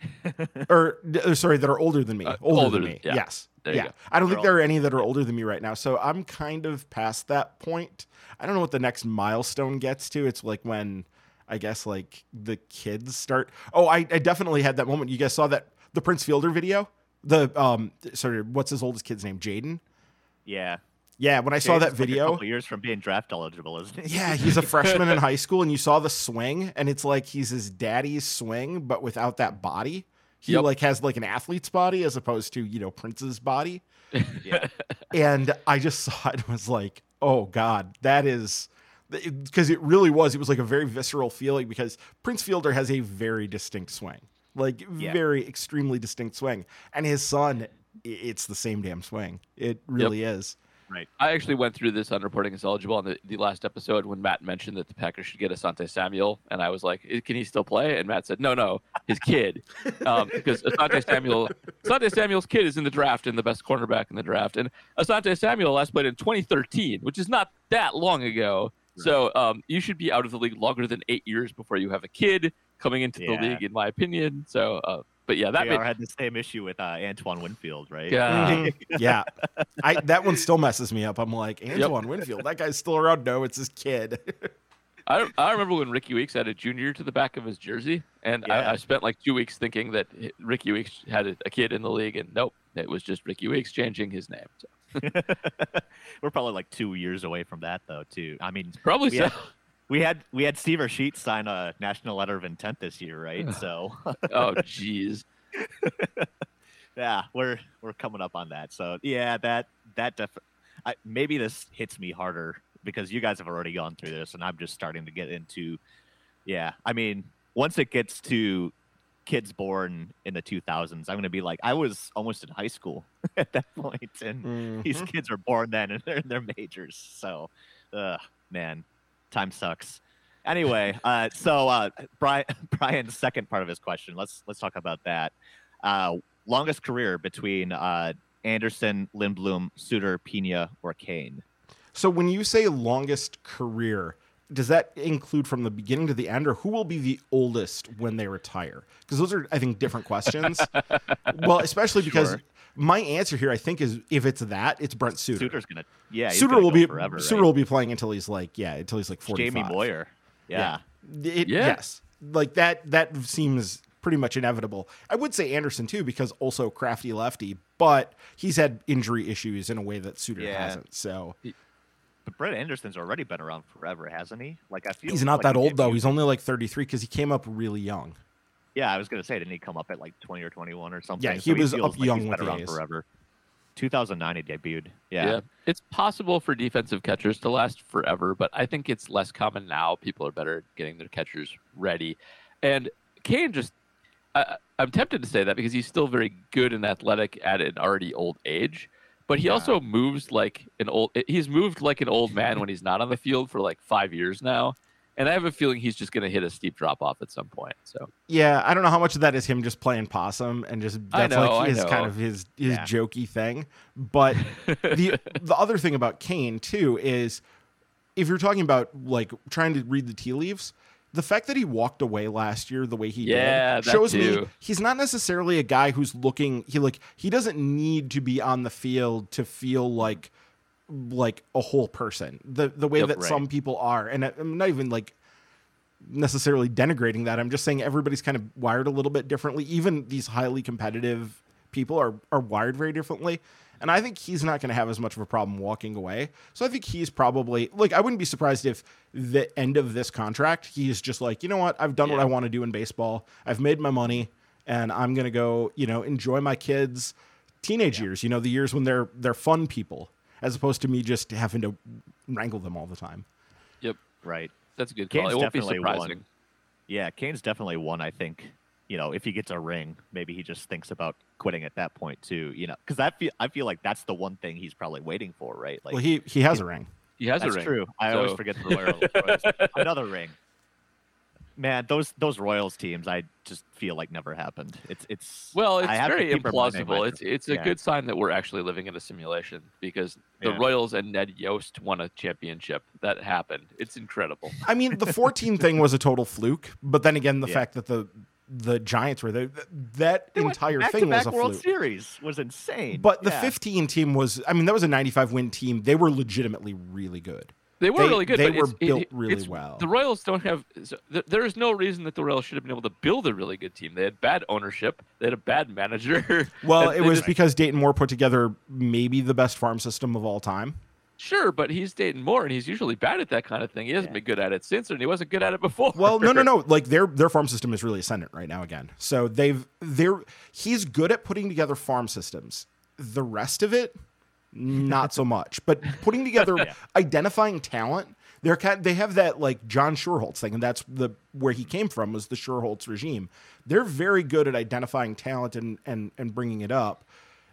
or uh, sorry, that are older than me. Uh, older, older than than- me. yeah. Yes. There yeah. I don't They're think there are any that are older than me right now. So I'm kind of past that point. I don't know what the next milestone gets to. It's like when I guess like the kids start. Oh, I, I definitely had that moment. You guys saw that the Prince Fielder video? The um sorry, what's his oldest kid's name? Jaden? Yeah. Yeah, when I saw that like a video. couple years from being draft eligible, isn't he? Yeah, he's a freshman in high school, and you saw the swing, and it's like he's his daddy's swing, but without that body. He Yep. like has like an athlete's body as opposed to you know Prince's body, yeah. and I just saw it and was like, oh god, that is because it really was. It was like a very visceral feeling because Prince Fielder has a very distinct swing, like Yeah. very extremely distinct swing, and his son, it's the same damn swing. It really is. I actually went through this on reporting is eligible on the, the last episode when Matt mentioned that the Packers should get Asante Samuel, and I was like, "Eh, "Can he still play?" And Matt said, "No, no, his kid, um, because Asante Samuel, Asante Samuel's kid is in the draft and the best cornerback in the draft, and Asante Samuel last played in 2013, which is not that long ago. So um, you should be out of the league longer than eight years before you have a kid coming into the league, in my opinion. So, uh, but yeah, that JR made, had the same issue with uh, Antoine Winfield, right? Yeah. Mhm. yeah. I that one still messes me up. I'm like, Antoine Winfield, that guy's still around. No, it's his kid. I, I remember when Rickie Weeks had a junior to the back of his jersey, and Yeah. I, I spent like two weeks thinking that Rickie Weeks had a, a kid in the league, and nope, it was just Rickie Weeks changing his name. So, We're probably like two years away from that, though. Too. I mean, probably so. had, we had we had Seaver Sheets sign a national letter of intent this year, right? So oh, jeez. yeah, we're we're coming up on that. So yeah, that that def- I, maybe this hits me harder because you guys have already gone through this, and I'm just starting to get into. Yeah, I mean, once it gets to kids born in the 2000s, I'm going to be like, I was almost in high school at that point, and these Mhm. kids are born then and they're in their majors. So, uh, man, time sucks. Anyway, uh, so uh, Brian, Brian's second part of his question. Let's let's talk about that. Uh, longest career between uh, Anderson, Lindblom, Suter, Pena, or Cain. So when you say longest career, does that include from the beginning to the end, or who will be the oldest when they retire? Because those are, I think, different questions. well, especially because Sure. My answer here, I think, is if it's that, it's Brent Suter. Suter's gonna, yeah, he's Suter gonna will go be forever. Suter right? will be playing until he's like yeah until he's like forty. Jamie Moyer. Yeah. It, Yeah. Yes, like that. That seems pretty much inevitable. I would say Anderson too because also crafty lefty, but he's had injury issues in a way that Suter Yeah. hasn't. So but Brett Anderson's already been around forever, hasn't he? Like I feel he's not like that he old though. He's only like thirty three because he came up really young. Yeah, I was gonna say, didn't he come up at like twenty or twenty one or something? Yeah, he So was feels up like young he's with been around forever. 2009 he debuted. Yeah. It's possible for defensive catchers to last forever, but I think it's less common now. People are better at getting their catchers ready. And Cain just, I, I'm tempted to say that because he's still very good and athletic at an already old age, but he Yeah. also moves like an old, he's moved like an old man when he's not on the field for like five years now. And I have a feeling he's just going to hit a steep drop off at some point. So Yeah, I don't know how much of that is him just playing possum and just that's know, like his kind of his his Yeah. jokey thing. But the the other thing about Cain too is if you're talking about like trying to read the tea leaves, the fact that he walked away last year the way he Yeah, did that shows me he's not necessarily a guy who's looking he like he doesn't need to be on the field to feel like like a whole person. The the way Yep, that right. some people are and I- I'm not even like necessarily denigrating that. I'm just saying everybody's kind of wired a little bit differently. Even these highly competitive people are are wired very differently. And I think he's not going to have as much of a problem walking away. So I think he's probably like I wouldn't be surprised if the end of this contract he's just like, you know what? I've done what I want to do in baseball. I've made my money and I'm going to go, you know, enjoy my kids teenage years, you know, the years when they're they're fun people as opposed to me just having to wrangle them all the time. yep, Right. that's a good call. Cain's It won't be surprising. one. Yeah, Cain's definitely one. I think you know if he gets a ring, maybe he just thinks about quitting at that point too. You know, because I feel I feel like that's the one thing he's probably waiting for, right? Like well, he he has a ring. He has that's a ring. true. I always forget the Royals. Royals. Another ring. Man, those those Royals teams, I just feel like never happened. It's it's Well, it's very implausible. It's it's a Yeah. good sign that we're actually living in a simulation because the Yeah. Royals and Ned Yost won a championship. That happened. It's incredible. I mean, the 14 thing was a total fluke, but then again, the Yeah. fact that the the Giants were there, that They entire thing was a World fluke. Series was insane. But the Yeah. 15 team was, I mean, that was a 95 win team. They were legitimately really good. They were They- really good. they but were built it- really well. The Royals don't have. there is no reason that the Royals should have been able to build a really good team. They had bad ownership. They had a bad manager. Well, it was just- because Dayton Moore put together maybe the best farm system of all time. sure, but he's Dayton Moore, and he's usually bad at that kind of thing. He hasn't Yeah. been good at it since, and he wasn't good at it before. Well, no, no, no. Like their their farm system is really ascendant right now again. So they've they're he's good at putting together farm systems. The rest of it, not so much. But putting together, Yeah. identifying talent, they're kind they have that like John Schuerholz thing, and that's the where he came from was the Schuerholz regime. They're very good at identifying talent and and and bringing it up.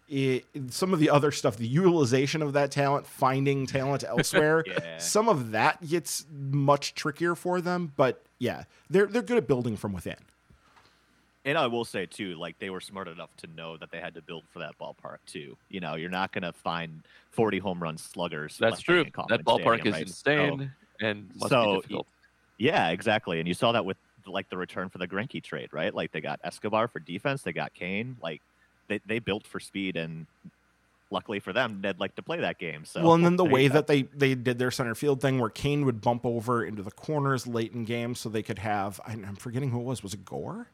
It, some of the other stuff, the utilization of that talent, finding talent elsewhere, Yeah. some of that gets much trickier for them. But yeah, they're they're good at building from within. And I will say too, like they were smart enough to know that they had to build for that ballpark too. You know, you're not going to find 40 home run sluggers. That's true. That ballpark Stadium, is right? So- insane and must so, be difficult. yeah, exactly. And you saw that with like the return for the Greinke trade, right? Like they got Escobar for defense, they got Cain. Like they they built for speed, and luckily for them, Ned liked to play that game. So well, and then the way that they they did their center field thing, where Cain would bump over into the corners late in games, so they could have I- I'm forgetting who it was. Was it Gore?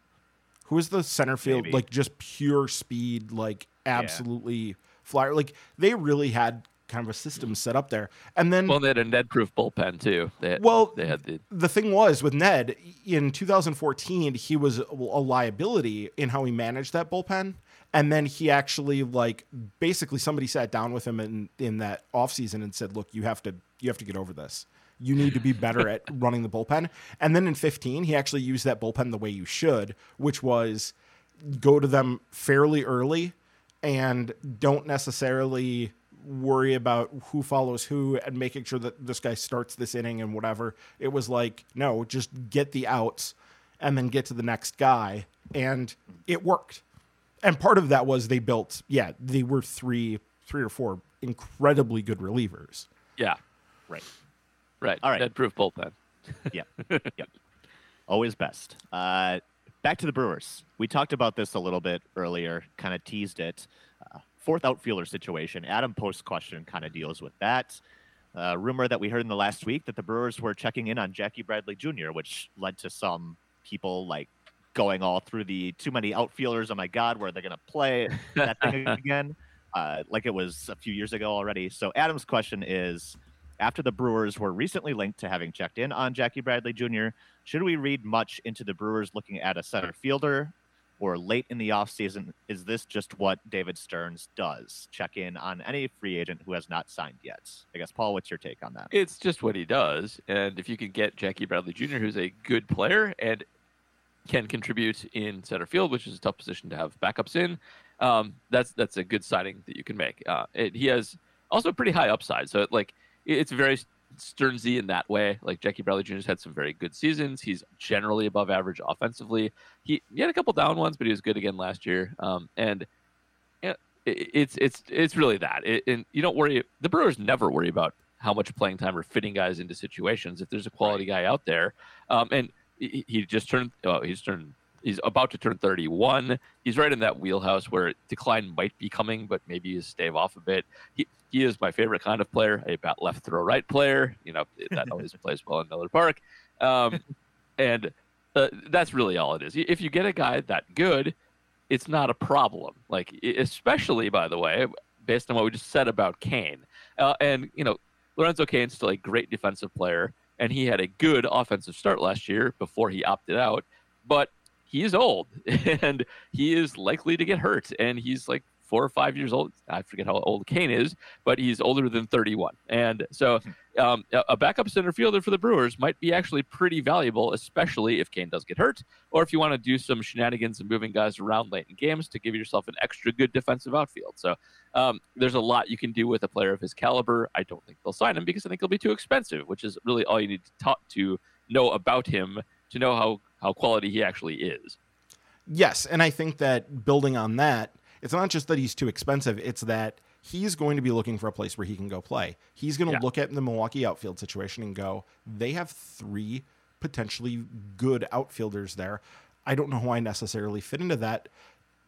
Who was the center field? Maybe. Like just pure speed, like absolutely flyer. Like they really had kind of a system set up there. And then Well, they had a Ned-proof bullpen too. They had, Well, they had the the thing was with Ned in 2014, he was a liability in how he managed that bullpen. And then he actually like basically somebody sat down with him in, in that offseason and said, look, you have to you have to get over this. You need to be better at running the bullpen. And then in 15, he actually used that bullpen the way you should, which was go to them fairly early and don't necessarily worry about who follows who and making sure that this guy starts this inning and whatever. It was like, no, just get the outs and then get to the next guy. And it worked. And part of that was they built, yeah, they were three, three or four incredibly good relievers. yeah, right. Right. All right. Ned-proof bullpen. Yep. yep. Always best. Uh, back to the Brewers. We talked about this a little bit earlier, kind of teased it. Uh, fourth outfielder situation. Adam Post question kind of deals with that. Uh, rumor that we heard in the last week that the Brewers were checking in on Jackie Bradley Jr., which led to some people like going all through the too many outfielders. Oh my God, where are they going to play that thing again? Uh, like it was a few years ago already. So Adam's question is after the Brewers were recently linked to having checked in on Jackie Bradley Jr., should we read much into the Brewers looking at a center fielder or late in the offseason? Is this just what David Stearns does? Check in on any free agent who has not signed yet. I guess, Paul, what's your take on that? It's just what he does. And if you can get Jackie Bradley Jr., who's a good player and can contribute in center field, which is a tough position to have backups in, um, that's that's a good signing that you can make. Uh, it, he has also pretty high upside. So, it, like, it's very Stearnsy in that way. Like Jackie Bradley Jr. has had some very good seasons. He's generally above average offensively. He, he had a couple down ones, but he was good again last year. Um, and it, it's it's it's really that. It, and you don't worry. The Brewers never worry about how much playing time or fitting guys into situations. If there's a quality right. guy out there, um, and he, he just turned. Oh, he's turned he's about to turn 31. He's right in that wheelhouse where decline might be coming, but maybe you stave off a bit. He he is my favorite kind of player, a bat left throw right player. You know that always plays well in Miller Park, um, and uh, that's really all it is. If you get a guy that good, it's not a problem. Like especially by the way, based on what we just said about Cain, uh, and you know Lorenzo Cain's still a great defensive player, and he had a good offensive start last year before he opted out, but he is old and he is likely to get hurt and he's like four or five years old. I forget how old Cain is, but he's older than 31. And so um, a backup center fielder for the Brewers might be actually pretty valuable, especially if Cain does get hurt, or if you want to do some shenanigans and moving guys around late in games to give yourself an extra good defensive outfield. So um, there's a lot you can do with a player of his caliber. I don't think they'll sign him because I think he'll be too expensive, which is really all you need to talk to know about him to know how how quality he actually is. Yes, and I think that building on that, it's not just that he's too expensive, it's that he's going to be looking for a place where he can go play. He's going to yeah. look at the Milwaukee outfield situation and go, they have three potentially good outfielders there. I don't know who I necessarily fit into that,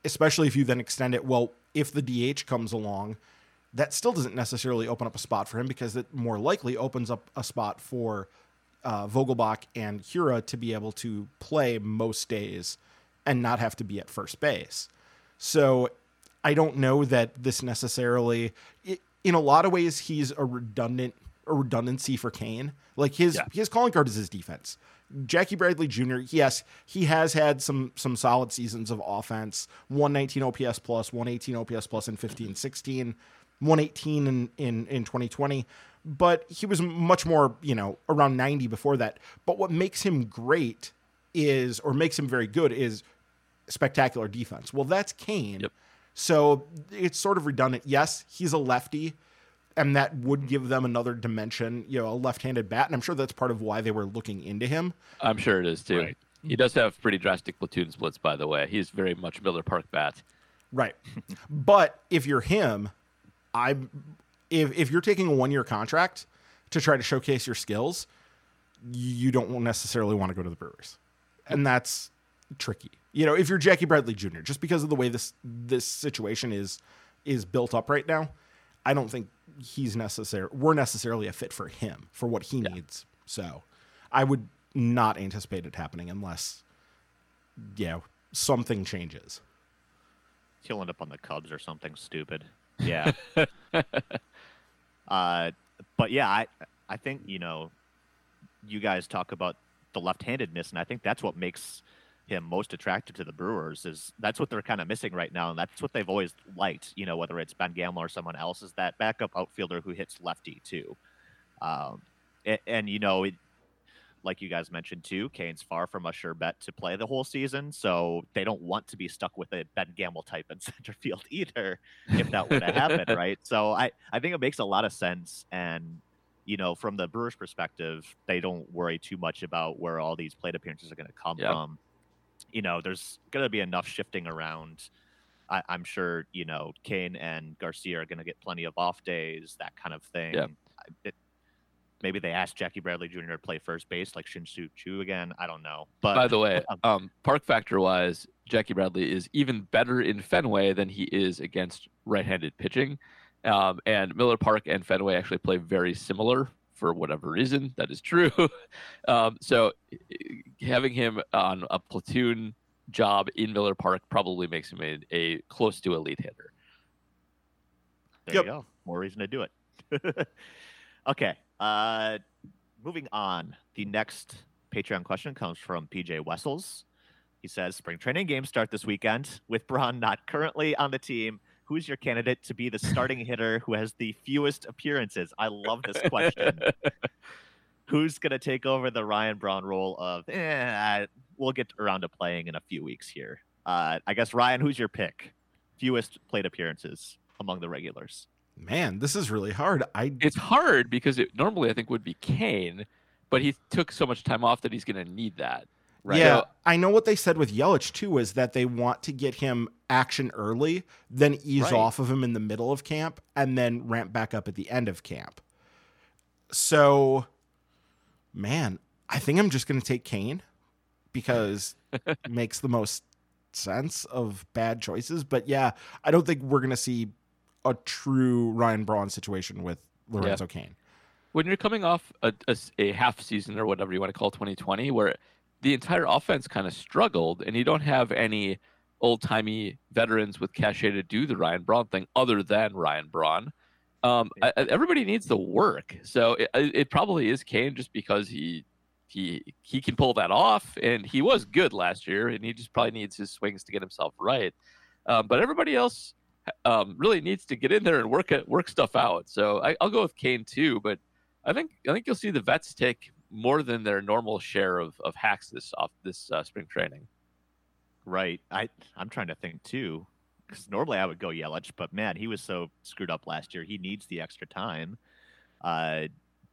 especially if you then extend it. Well, if the DH comes along, that still doesn't necessarily open up a spot for him because it more likely opens up a spot for uh, Vogelbach and Hiura to be able to play most days and not have to be at first base. So I don't know that this necessarily, in a lot of ways, he's a redundant a redundancy for Cain. Like his yeah. his calling card is his defense. Jackie Bradley Jr. Yes, he has had some some solid seasons of offense. 119 OPS plus, 118 OPS plus in 15 16, 118 in in in 2020 but he was much more, you know, around 90 before that. But what makes him great is, or makes him very good, is spectacular defense. Well, that's Cain. Yep. So it's sort of redundant. Yes, he's a lefty, and that would mm-hmm. give them another dimension, you know, a left-handed bat, and I'm sure that's part of why they were looking into him. I'm sure it is too. Right. He does have pretty drastic platoon splits, by the way. He's very much Miller Park bat. Right. but if you're him, I if if you're taking a one year contract to try to showcase your skills, you don't necessarily want to go to the Brewers, and that's tricky. You know, if you're Jackie Bradley Jr., just because of the way this this situation is is built up right now, I don't think he's necessary. We're necessarily a fit for him for what he yeah. needs. So, I would not anticipate it happening unless, you know, something changes. He'll end up on the Cubs or something stupid. Yeah. Uh, but yeah, I I think you know, you guys talk about the left-handedness, and I think that's what makes him most attracted to the Brewers. Is that's what they're kind of missing right now, and that's what they've always liked. You know, whether it's Ben Gamel or someone else, is that backup outfielder who hits lefty too. Um, and, and you know, it, like you guys mentioned too, Cain's far from a sure bet to play the whole season, so they don't want to be stuck with a Ben Gamel type in center field either, if that were to happen, right? So I I think it makes a lot of sense, and you know, from the Brewers' perspective, they don't worry too much about where all these plate appearances are going to come from. You know, there's going to be enough shifting around. I, am sure you know Cain and Garcia are going to get plenty of off days, that kind of thing. Yep. It, maybe they asked Jackie Bradley Jr. to play first base like Shin-Soo again. I don't know. But by the way, um, park factor wise, Jackie Bradley is even better in Fenway than he is against right-handed pitching. Um, and Miller Park and Fenway actually play very similar for whatever reason. That is true. um, so having him on a platoon job in Miller Park probably makes him a, a close to elite hitter. There yep. you go. More reason to do it. okay. Uh, moving on. The next Patreon question comes from PJ Wessels. He says, Spring training games start this weekend. With Braun not currently on the team, who's your candidate to be the starting hitter who has the fewest appearances? I love this question. who's going to take over the Ryan Braun role of, eh, we'll get around to playing in a few weeks here. Uh, I guess, Ryan, who's your pick? Fewest plate appearances among the regulars. Man, this is really hard. I It's hard because it normally I think would be Cain, but he took so much time off that he's going to need that. Right. Yeah, so, I know what they said with Yelich too is that they want to get him action early, then ease right. off of him in the middle of camp, and then ramp back up at the end of camp. So, man, I think I'm just going to take Cain because it makes the most sense of bad choices. But yeah, I don't think we're going to see a true Ryan Braun situation with Lorenzo yeah. Cain. When you're coming off a, a, a half season or whatever you want to call 2020, where the entire offense kind of struggled, and you don't have any old timey veterans with cachet to do the Ryan Braun thing other than Ryan Braun. Um, I, everybody needs the work, so it, it, probably is Cain just because he he he can pull that off, and he was good last year, and he just probably needs his swings to get himself right. Um, but everybody else um, really needs to get in there and work it, work stuff out. So I, will go with Cain too, but I think I think you'll see the vets take more than their normal share of, of hacks this off this uh, spring training. Right. I I'm trying to think too, because normally I would go Yelich, but man, he was so screwed up last year. He needs the extra time. Uh,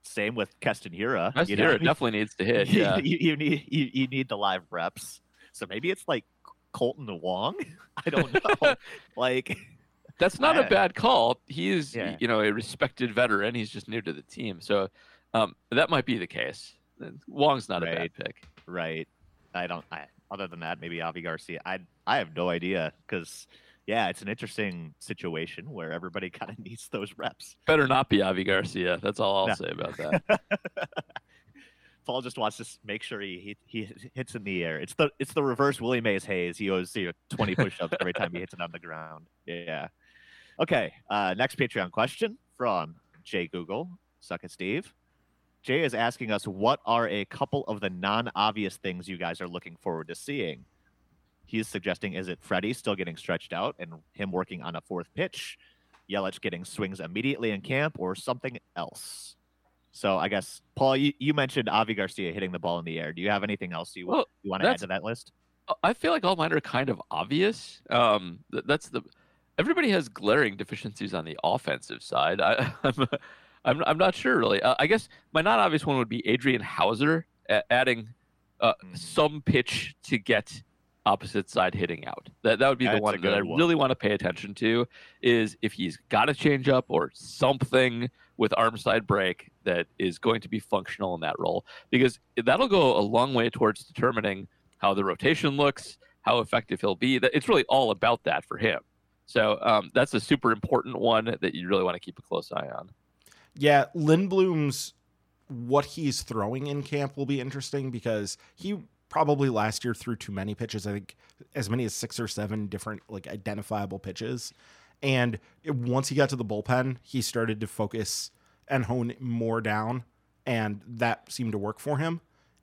same with Keston Hiura. Keston? Hiura definitely needs to hit. Yeah, you, you, need you, you need the live reps. So maybe it's like Kolten Wong. I don't know. like that's not I, a bad call. He is, yeah. you know, a respected veteran. He's just new to the team, so um, that might be the case. Wong's not right. a bad pick. Right. I don't. I, other than that, maybe Avi Garcia. I I have no idea because yeah, it's an interesting situation where everybody kind of needs those reps. Better not be Avi Garcia. That's all I'll no. say about that. Paul just wants to make sure he, he, he hits in the air. It's the it's the reverse Willie Mays Hayes. He owes you know, 20 push-ups every time he hits it on the ground. Yeah. Okay. Uh, next Patreon question from Jay Google. Suck it, Steve. Jay is asking us what are a couple of the non-obvious things you guys are looking forward to seeing. He's suggesting is it Freddie still getting stretched out and him working on a fourth pitch, Yelich getting swings immediately in camp, or something else? So I guess Paul, you, you mentioned Avi Garcia hitting the ball in the air. Do you have anything else you well, you want to add to that list? I feel like all mine are kind of obvious. Um, that's the everybody has glaring deficiencies on the offensive side. I, am I'm, I'm not sure really. Uh, I guess my not obvious one would be Adrian Houser adding uh, mm. some pitch to get opposite side hitting out. That that would be That's the one that I one. really want to pay attention to. Is if he's got a change up or something with arm side break that is going to be functional in that role, because that'll go a long way towards determining how the rotation looks, how effective he'll be. It's really all about that for him. So um, that's a super important one that you really want to keep a close eye on. Yeah, Lindblom's what he's throwing in camp will be interesting because he probably last year threw too many pitches. I think as many as six or seven different like identifiable pitches. And it, once he got to the bullpen, he started to focus and hone more down, and that seemed to work for him,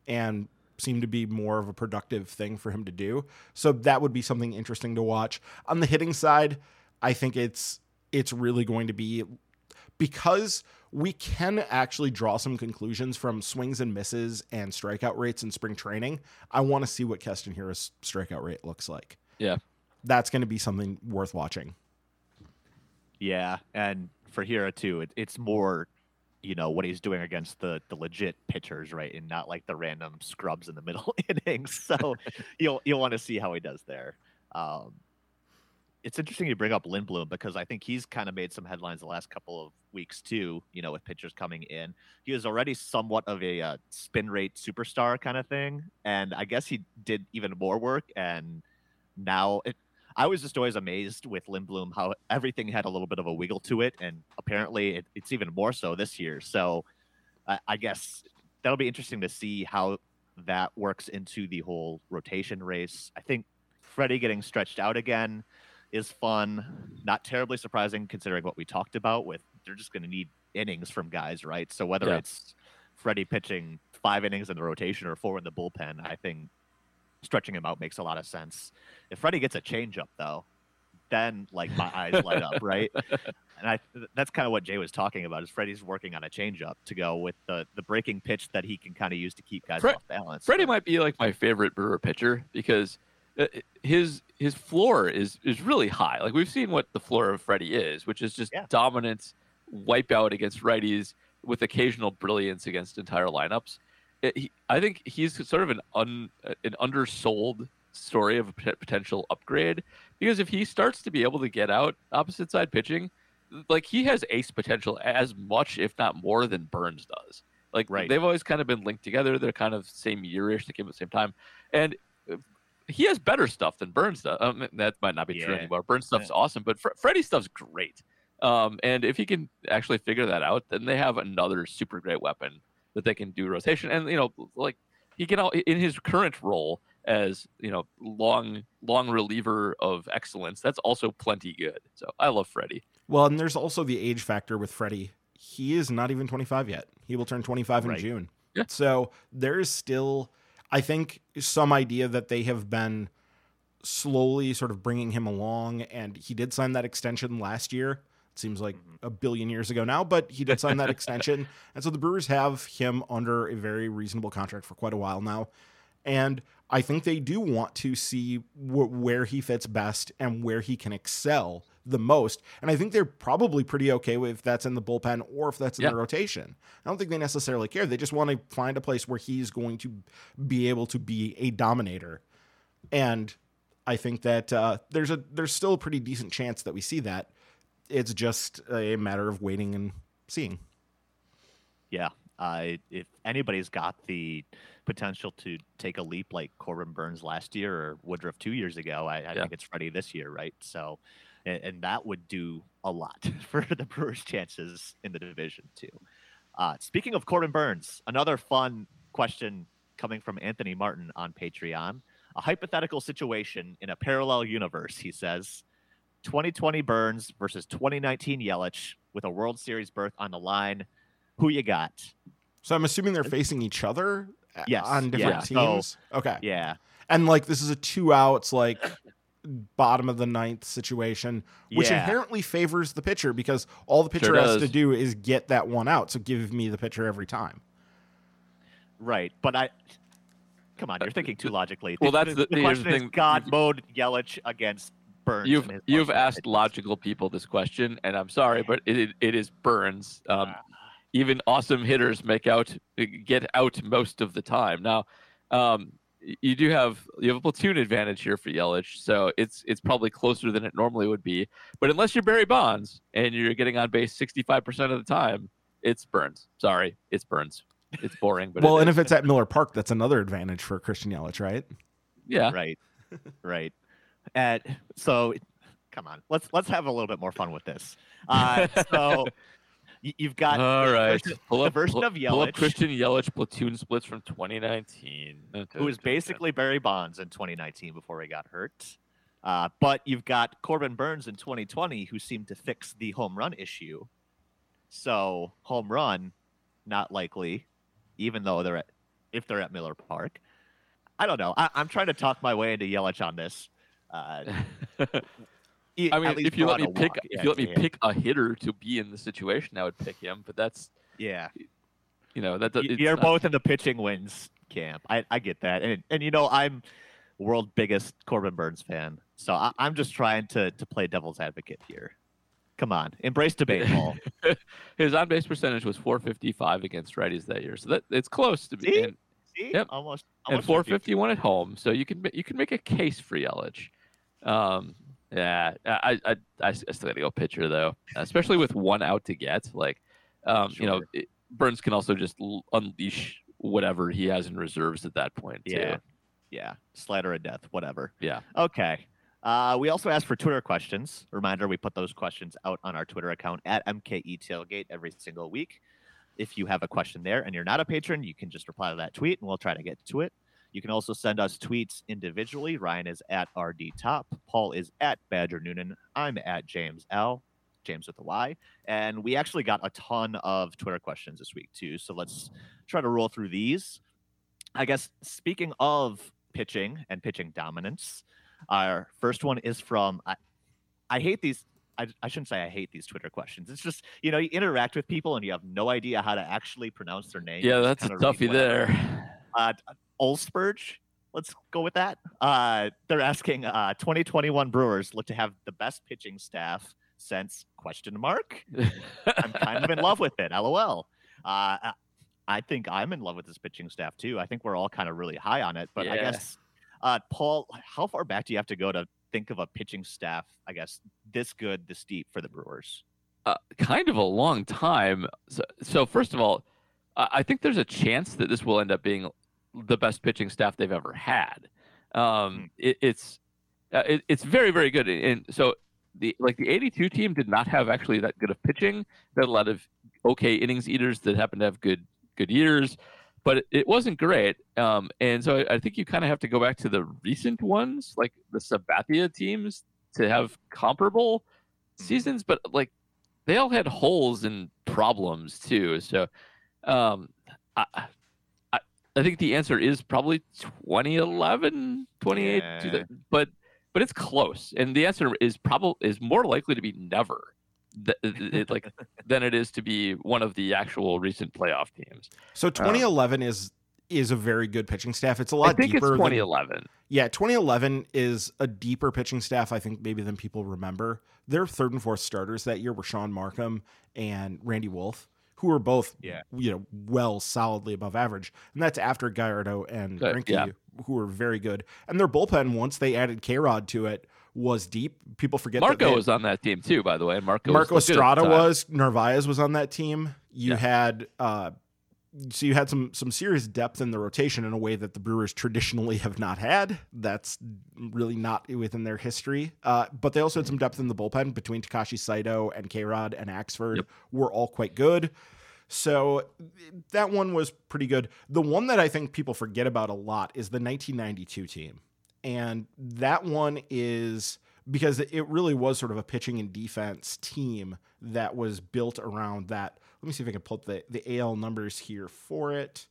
and seemed to be more of a productive thing for him to do. So that would be something interesting to watch. On the hitting side, I think it's it's really going to be because we can actually draw some conclusions from swings and misses and strikeout rates in spring training. I want to see what Keston Hiura's strikeout rate looks like. Yeah. That's going to be something worth watching. Yeah. And for Hiura, too, it, it's more, you know, what he's doing against the, the legit pitchers, right? And not like the random scrubs in the middle innings. So you'll, you'll want to see how he does there. Um, it's interesting you bring up Lindblom because I think he's kind of made some headlines the last couple of weeks too. You know, with pitchers coming in, he was already somewhat of a uh, spin rate superstar kind of thing, and I guess he did even more work. And now, it, I was just always amazed with Lindblom how everything had a little bit of a wiggle to it, and apparently it, it's even more so this year. So, I, I guess that'll be interesting to see how that works into the whole rotation race. I think Freddie getting stretched out again is fun. Not terribly surprising considering what we talked about with they're just going to need innings from guys, right? So whether yeah. it's Freddie pitching five innings in the rotation or four in the bullpen, I think stretching him out makes a lot of sense. If Freddie gets a changeup though, then like my eyes light up, right? And I that's kind of what Jay was talking about is Freddie's working on a changeup to go with the the breaking pitch that he can kind of use to keep guys Fre- off balance. Freddie might be like my favorite Brewer pitcher because uh, his his floor is is really high. Like we've seen what the floor of Freddie is, which is just yeah. dominance, wipeout against righties with occasional brilliance against entire lineups. It, he, I think he's sort of an un, an undersold story of a potential upgrade because if he starts to be able to get out opposite side pitching, like he has ace potential as much, if not more, than Burnes does. Like right. they've always kind of been linked together. They're kind of same yearish. They came at the same time, and uh, he has better stuff than Burnes stuff. Um, that might not be yeah. true anymore. Burnes stuff's yeah. awesome, but Fre- Freddie stuff's great. Um, and if he can actually figure that out, then they have another super great weapon that they can do rotation. And you know, like he can in his current role as you know long long reliever of excellence. That's also plenty good. So I love Freddie. Well, and there's also the age factor with Freddie. He is not even 25 yet. He will turn 25 right. in June. Yeah. So there is still I think some idea that they have been slowly sort of bringing him along, and he did sign that extension last year. It seems like mm-hmm. a billion years ago now, but he did sign that extension, and so the Brewers have him under a very reasonable contract for quite a while now, and I think they do want to see wh- where he fits best and where he can excel the most. And I think they're probably pretty okay with if that's in the bullpen or if that's in the rotation. I don't think they necessarily care. They just want to find a place where he's going to be able to be a dominator. And I think that uh, there's a there's still a pretty decent chance that we see that. It's just a matter of waiting and seeing. Yeah, uh, if anybody's got the potential to take a leap like Corbin Burnes last year or Woodruff two years ago, I, I yeah. think it's Freddie this year, right? So and, and that would do a lot for the Brewers' chances in the division too. Uh, speaking of Corbin Burnes, another fun question coming from Anthony Martin on Patreon. A hypothetical situation in a parallel universe, he says. 2020 Burnes versus 2019 Yelich with a World Series berth on the line. Who you got? So I'm assuming they're facing each other yes. on different yeah. teams. So, okay. Yeah. And like this is a two outs, like bottom of the ninth situation, which yeah. inherently favors the pitcher because all the pitcher sure has to do is get that one out. So give me the pitcher every time. Right, but I come on, you're thinking too logically. Well, that's the, the, the question is God mode Yelich against Burnes. You've you've asked logical people this question, and I'm sorry, but it it is Burns. Um, ah. even awesome hitters make out get out most of the time. Now, um, you do have you have a platoon advantage here for Yelich, so it's it's probably closer than it normally would be. But unless you're Barry Bonds and you're getting on base 65% of the time, it's Burnes. Sorry, it's Burnes. It's boring, but well, and if it's at Miller Park, that's another advantage for Christian Yelich, right? Yeah, right, right. And so, come on, let's let's have a little bit more fun with this. Uh, so You've got all right. Version, pull up, the version pull, of Yelich, pull up Christian Yelich platoon splits from 2019, who was basically Barry Bonds in 2019 before he got hurt. Uh, but you've got Corbin Burnes in 2020, who seemed to fix the home run issue. So home run, not likely, even though they're at if they're at Miller Park. I don't know. I, am trying to talk my way into Yelich on this. Uh, I mean, if you let me pick, if yeah, you let me pick a hitter to be in the situation, I would pick him. But that's yeah, you know that you're not... both in the pitching wins camp. I, I get that, and and you know I'm world biggest Corbin Burnes fan, so I, am just trying to to play devil's advocate here. Come on, embrace debate, Paul. His on base percentage was 455 against righties that year, so that it's close to being. Yep. Almost, almost and 451 at home, so you can you can make a case for Yelich. Um, Yeah, I I I, still got to go pitcher though, especially with one out to get. Like, um, sure. you know, it, Burnes can also just unleash whatever he has in reserves at that point. Yeah, too. yeah, slider of death, whatever. Yeah. Okay. Uh, we also asked for Twitter questions. Reminder: we put those questions out on our Twitter account at MKE Tailgate every single week. If you have a question there and you're not a patron, you can just reply to that tweet, and we'll try to get to it. You can also send us tweets individually. Ryan is at RD Top. Paul is at Badger Noonan. I'm at James L. James with a Y. And we actually got a ton of Twitter questions this week, too. So let's try to roll through these. I guess speaking of pitching and pitching dominance, our first one is from I, I hate these. I, I shouldn't say I hate these Twitter questions. It's just, you know, you interact with people and you have no idea how to actually pronounce their name. Yeah, that's a toughie there. Uh, Olsburge. Let's go with that. Uh, they're asking uh, 2021 Brewers look to have the best pitching staff since question mark. I'm kind of in love with it. LOL. Uh, I think I'm in love with this pitching staff too. I think we're all kind of really high on it. But yeah. I guess, uh, Paul, how far back do you have to go to think of a pitching staff? I guess this good, this deep for the Brewers. Uh, kind of a long time. So, so first of all, I think there's a chance that this will end up being the best pitching staff they've ever had. Um, hmm. it, it's uh, it, it's very very good, and so the like the 82 team did not have actually that good of pitching. They had a lot of okay innings eaters that happened to have good good years, but it, it wasn't great. Um, and so I, I think you kind of have to go back to the recent ones, like the Sabathia teams, to have comparable hmm. seasons. But like they all had holes and problems too. So um, I, I think the answer is probably 2011, 28, yeah. but but it's close, and the answer is probably is more likely to be never, it, like than it is to be one of the actual recent playoff teams. So 2011 um, is is a very good pitching staff. It's a lot I think deeper. It's 2011. Than, yeah, 2011 is a deeper pitching staff. I think maybe than people remember. Their third and fourth starters that year were Shaun Marcum and Randy Wolf who are both yeah. you know well solidly above average, and that's after Gallardo and Greinke, yeah. who were very good. And their bullpen once they added K Rod to it was deep. People forget Marco was on that team too, by the way. Marco Marco Estrada was Narvaez was on that team. You yeah. had uh, so you had some some serious depth in the rotation in a way that the Brewers traditionally have not had. That's really not within their history. Uh, but they also had some depth in the bullpen between Takashi Saito and K Rod and Axford yep. were all quite good. So that one was pretty good. The one that I think people forget about a lot is the 1992 team. And that one is because it really was sort of a pitching and defense team that was built around that let me see if I can pull up the, the AL numbers here for it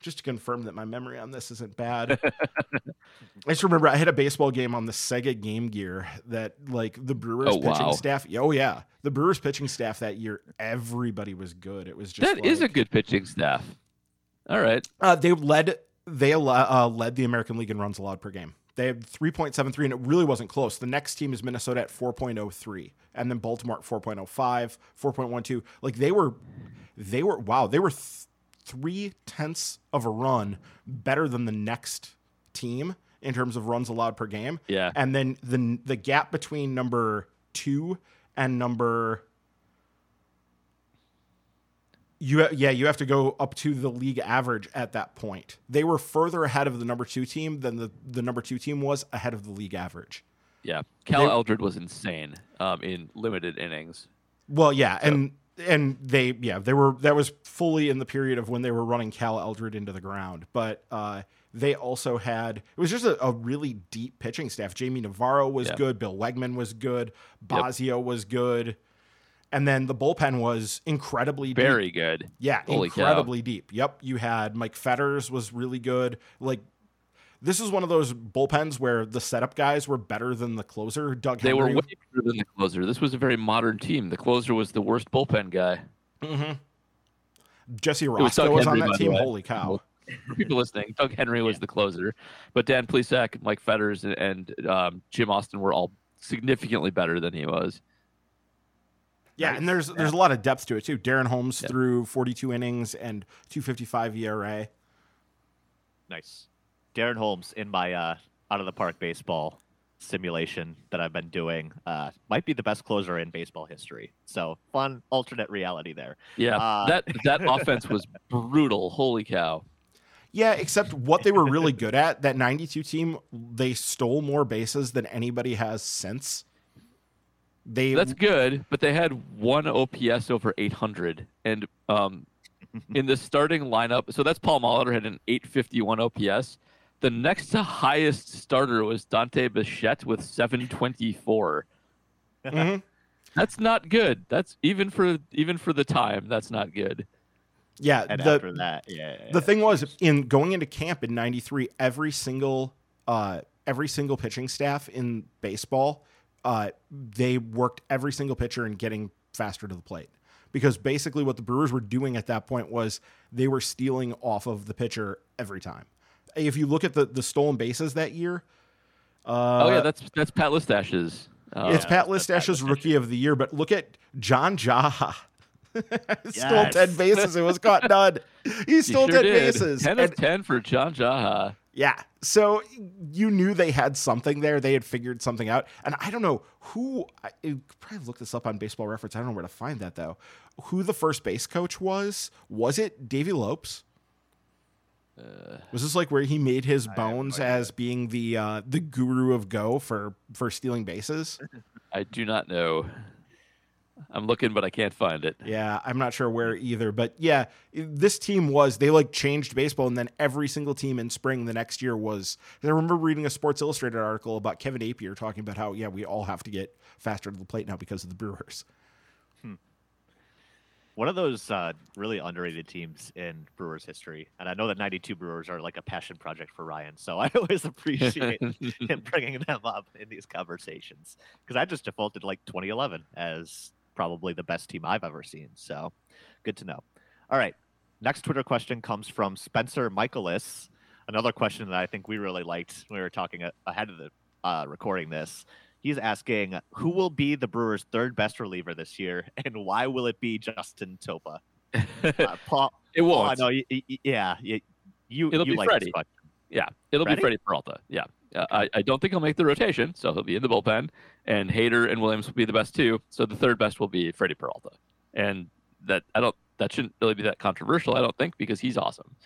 just to confirm that my memory on this isn't bad. I just remember I had a baseball game on the Sega Game Gear that like the Brewers oh, pitching wow. staff. Oh yeah, the Brewers pitching staff that year, everybody was good. It was just that like, is a good pitching staff. All right, uh, they led they uh, led the American League in runs allowed per game. They had 3.73, and it really wasn't close. The next team is Minnesota at 4.03, and then Baltimore at 4.05, 4.12. Like they were, they were wow, they were th- three tenths of a run better than the next team in terms of runs allowed per game. Yeah, and then the the gap between number two and number you yeah you have to go up to the league average at that point. They were further ahead of the number two team than the, the number two team was ahead of the league average. Yeah. Cal they, eldred was insane um, in limited innings. Well yeah so. and and they yeah they were that was fully in the period of when they were running cal eldred into the ground. But uh, they also had it was just a, a, really deep pitching staff. Jamie navarro was yeah. good. Bill wegman was good. Bosio yep. was good and then the bullpen was incredibly very deep. good. Yeah, Holy incredibly cow. deep. Yep, you had Mike Fetters was really good. Like this is one of those bullpens where the setup guys were better than the closer. Doug they Henry. were way better than the closer. This was a very modern team. The closer was the worst bullpen guy. Mm-hmm. Jesse Orosco was, was on that team. Holy cow! For people listening, Doug Henry was yeah. the closer, but Dan Plesac, Mike Fetters, and, and um, Jim Austin were all significantly better than he was. Yeah, and there's there's a lot of depth to it too. Darren Holmes yep. threw 42 innings and 255 ERA. Nice. Darren Holmes in my uh, out of the park baseball simulation that I've been doing. Uh, might be the best closer in baseball history. So fun alternate reality there. Yeah, Uh, that that offense was brutal. Holy cow! Yeah, except what they were really good at, that 92 team, they stole more bases than anybody has since. They That's good, but they had one OPS over 800, and um, in the starting lineup, so that's Paul Molitor had an 851 OPS. The next to highest starter was Dante Bichette with 724. Mhm. That's not good. That's even for even for the time. That's not good. yeah, And the after that, yeah. the thing was in going into camp in 93 every single uh every single pitching staff in baseball uh they worked every single pitcher in getting faster to the plate because basically what the brewers were doing at that point was they were stealing off of the pitcher every time if you look at the the stolen bases that year uh oh yeah, that's that's Pat Listach's. Uh, it's Pat Listach's rookie of the year, but look at John Jaha. stole 10 bases. It was caught done. He he stole sure 10 did. bases. 10 And- of 10 for John Jaha. Yeah. So you knew they had something there. They had figured something out. And I don't know who, I I could probably look this up on baseball reference. I don't know where to find that though. Who the first base coach was? Was it Davey Lopes? Uh, Was this like where he made his I no bones as being the uh, the guru of go for for stealing bases? I do not know. I'm looking, but I can't find it. Yeah, I'm not sure where either, but yeah, this team was they like changed baseball, and then every single team in spring the next year was. I remember reading a Sports Illustrated article about Kevin Appier talking about how yeah we all have to get faster to the plate now because of the Brewers. One of those uh, really underrated teams in Brewers history, and I know that '92 Brewers are like a passion project for Ryan, so I always appreciate him bringing them up in these conversations because I just defaulted like 2011 as probably the best team I've ever seen. So good to know. All right, next Twitter question comes from Spencer Michaelis. Another question that I think we really liked when we were talking a- ahead of the uh, recording this. He's asking, who will be the Brewers' third best reliever this year, and why will it be Justin Topa? Uh, Paul, it Paul, I won't. know, yeah, you, It'll you be like Freddie. Yeah, it'll be Freddie Peralta. Yeah, uh, I, I don't think he'll make the rotation, so he'll be in the bullpen, and Hader and Williams will be the best two. So the third best will be Freddie Peralta, and that I don't that shouldn't really be that controversial. I don't think because he's awesome.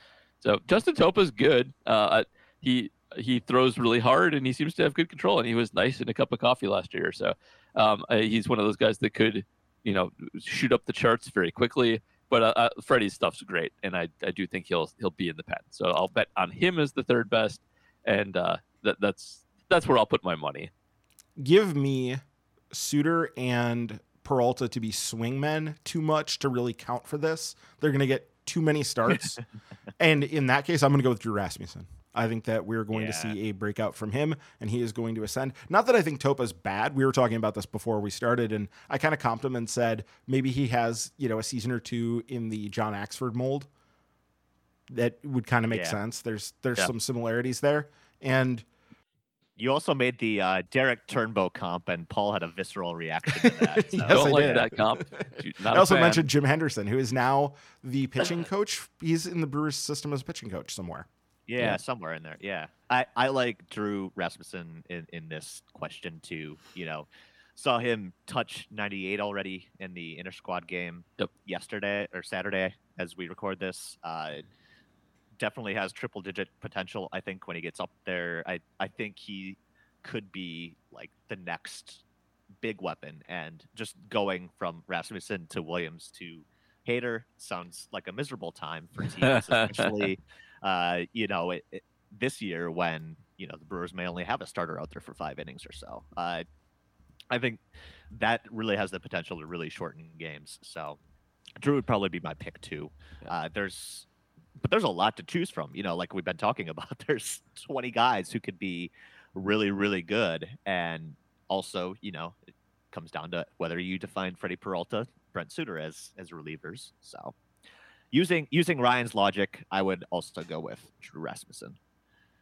So Justin Topa's good. Uh, he he throws really hard and he seems to have good control, and he was nice in a cup of coffee last year. So um, he's one of those guys that could you know shoot up the charts very quickly. But uh, uh, Freddie's stuff's great, and I, I do think he'll he'll be in the pen. So I'll bet on him as the third best, and uh, that that's that's where I'll put my money. Give me Suter and Peralta to be swingmen too much to really count for this. They're going to get too many starts, and in that case, I'm going to go with Drew Rasmussen. I think that we're going to see a breakout from him, and he is going to ascend. Not that I think Topa's bad. We were talking about this before we started, and I kind of comped him and said maybe he has, you know, a season or two in the John Axford mold. That would kind of make Yeah. sense. There's there's Yeah. some similarities there, and You also made the uh, Derek Turnbow comp, and Paul had a visceral reaction to that. So. Yes, don't I like did. that comp. Not I a also fan. mentioned Jim Henderson, who is now the pitching coach. He's in the Brewers system as a pitching coach somewhere. Yeah, Yeah. somewhere in there. Yeah, I, I like Drew Rasmussen in, in this question too. You know, saw him touch 98 already in the inter squad game Yep. yesterday or Saturday as we record this. Uh, definitely has triple digit potential. I think when he gets up there, I I think he could be like the next big weapon. And just going from Rasmussen to Williams to Hader sounds like a miserable time for teams, especially uh, you know, it, it, this year when you know the Brewers may only have a starter out there for five innings or so. Uh, I think that really has the potential to really shorten games. So Drew would probably be my pick too. Yeah. Uh, there's, but there's a lot to choose from. You know, like we've been talking about. There's 20 guys who could be really, really good, and also, you know, it comes down to whether you define Freddie Peralta, Brent Suter as as relievers. So using using Ryan's logic, I would also go with Drew Rasmussen.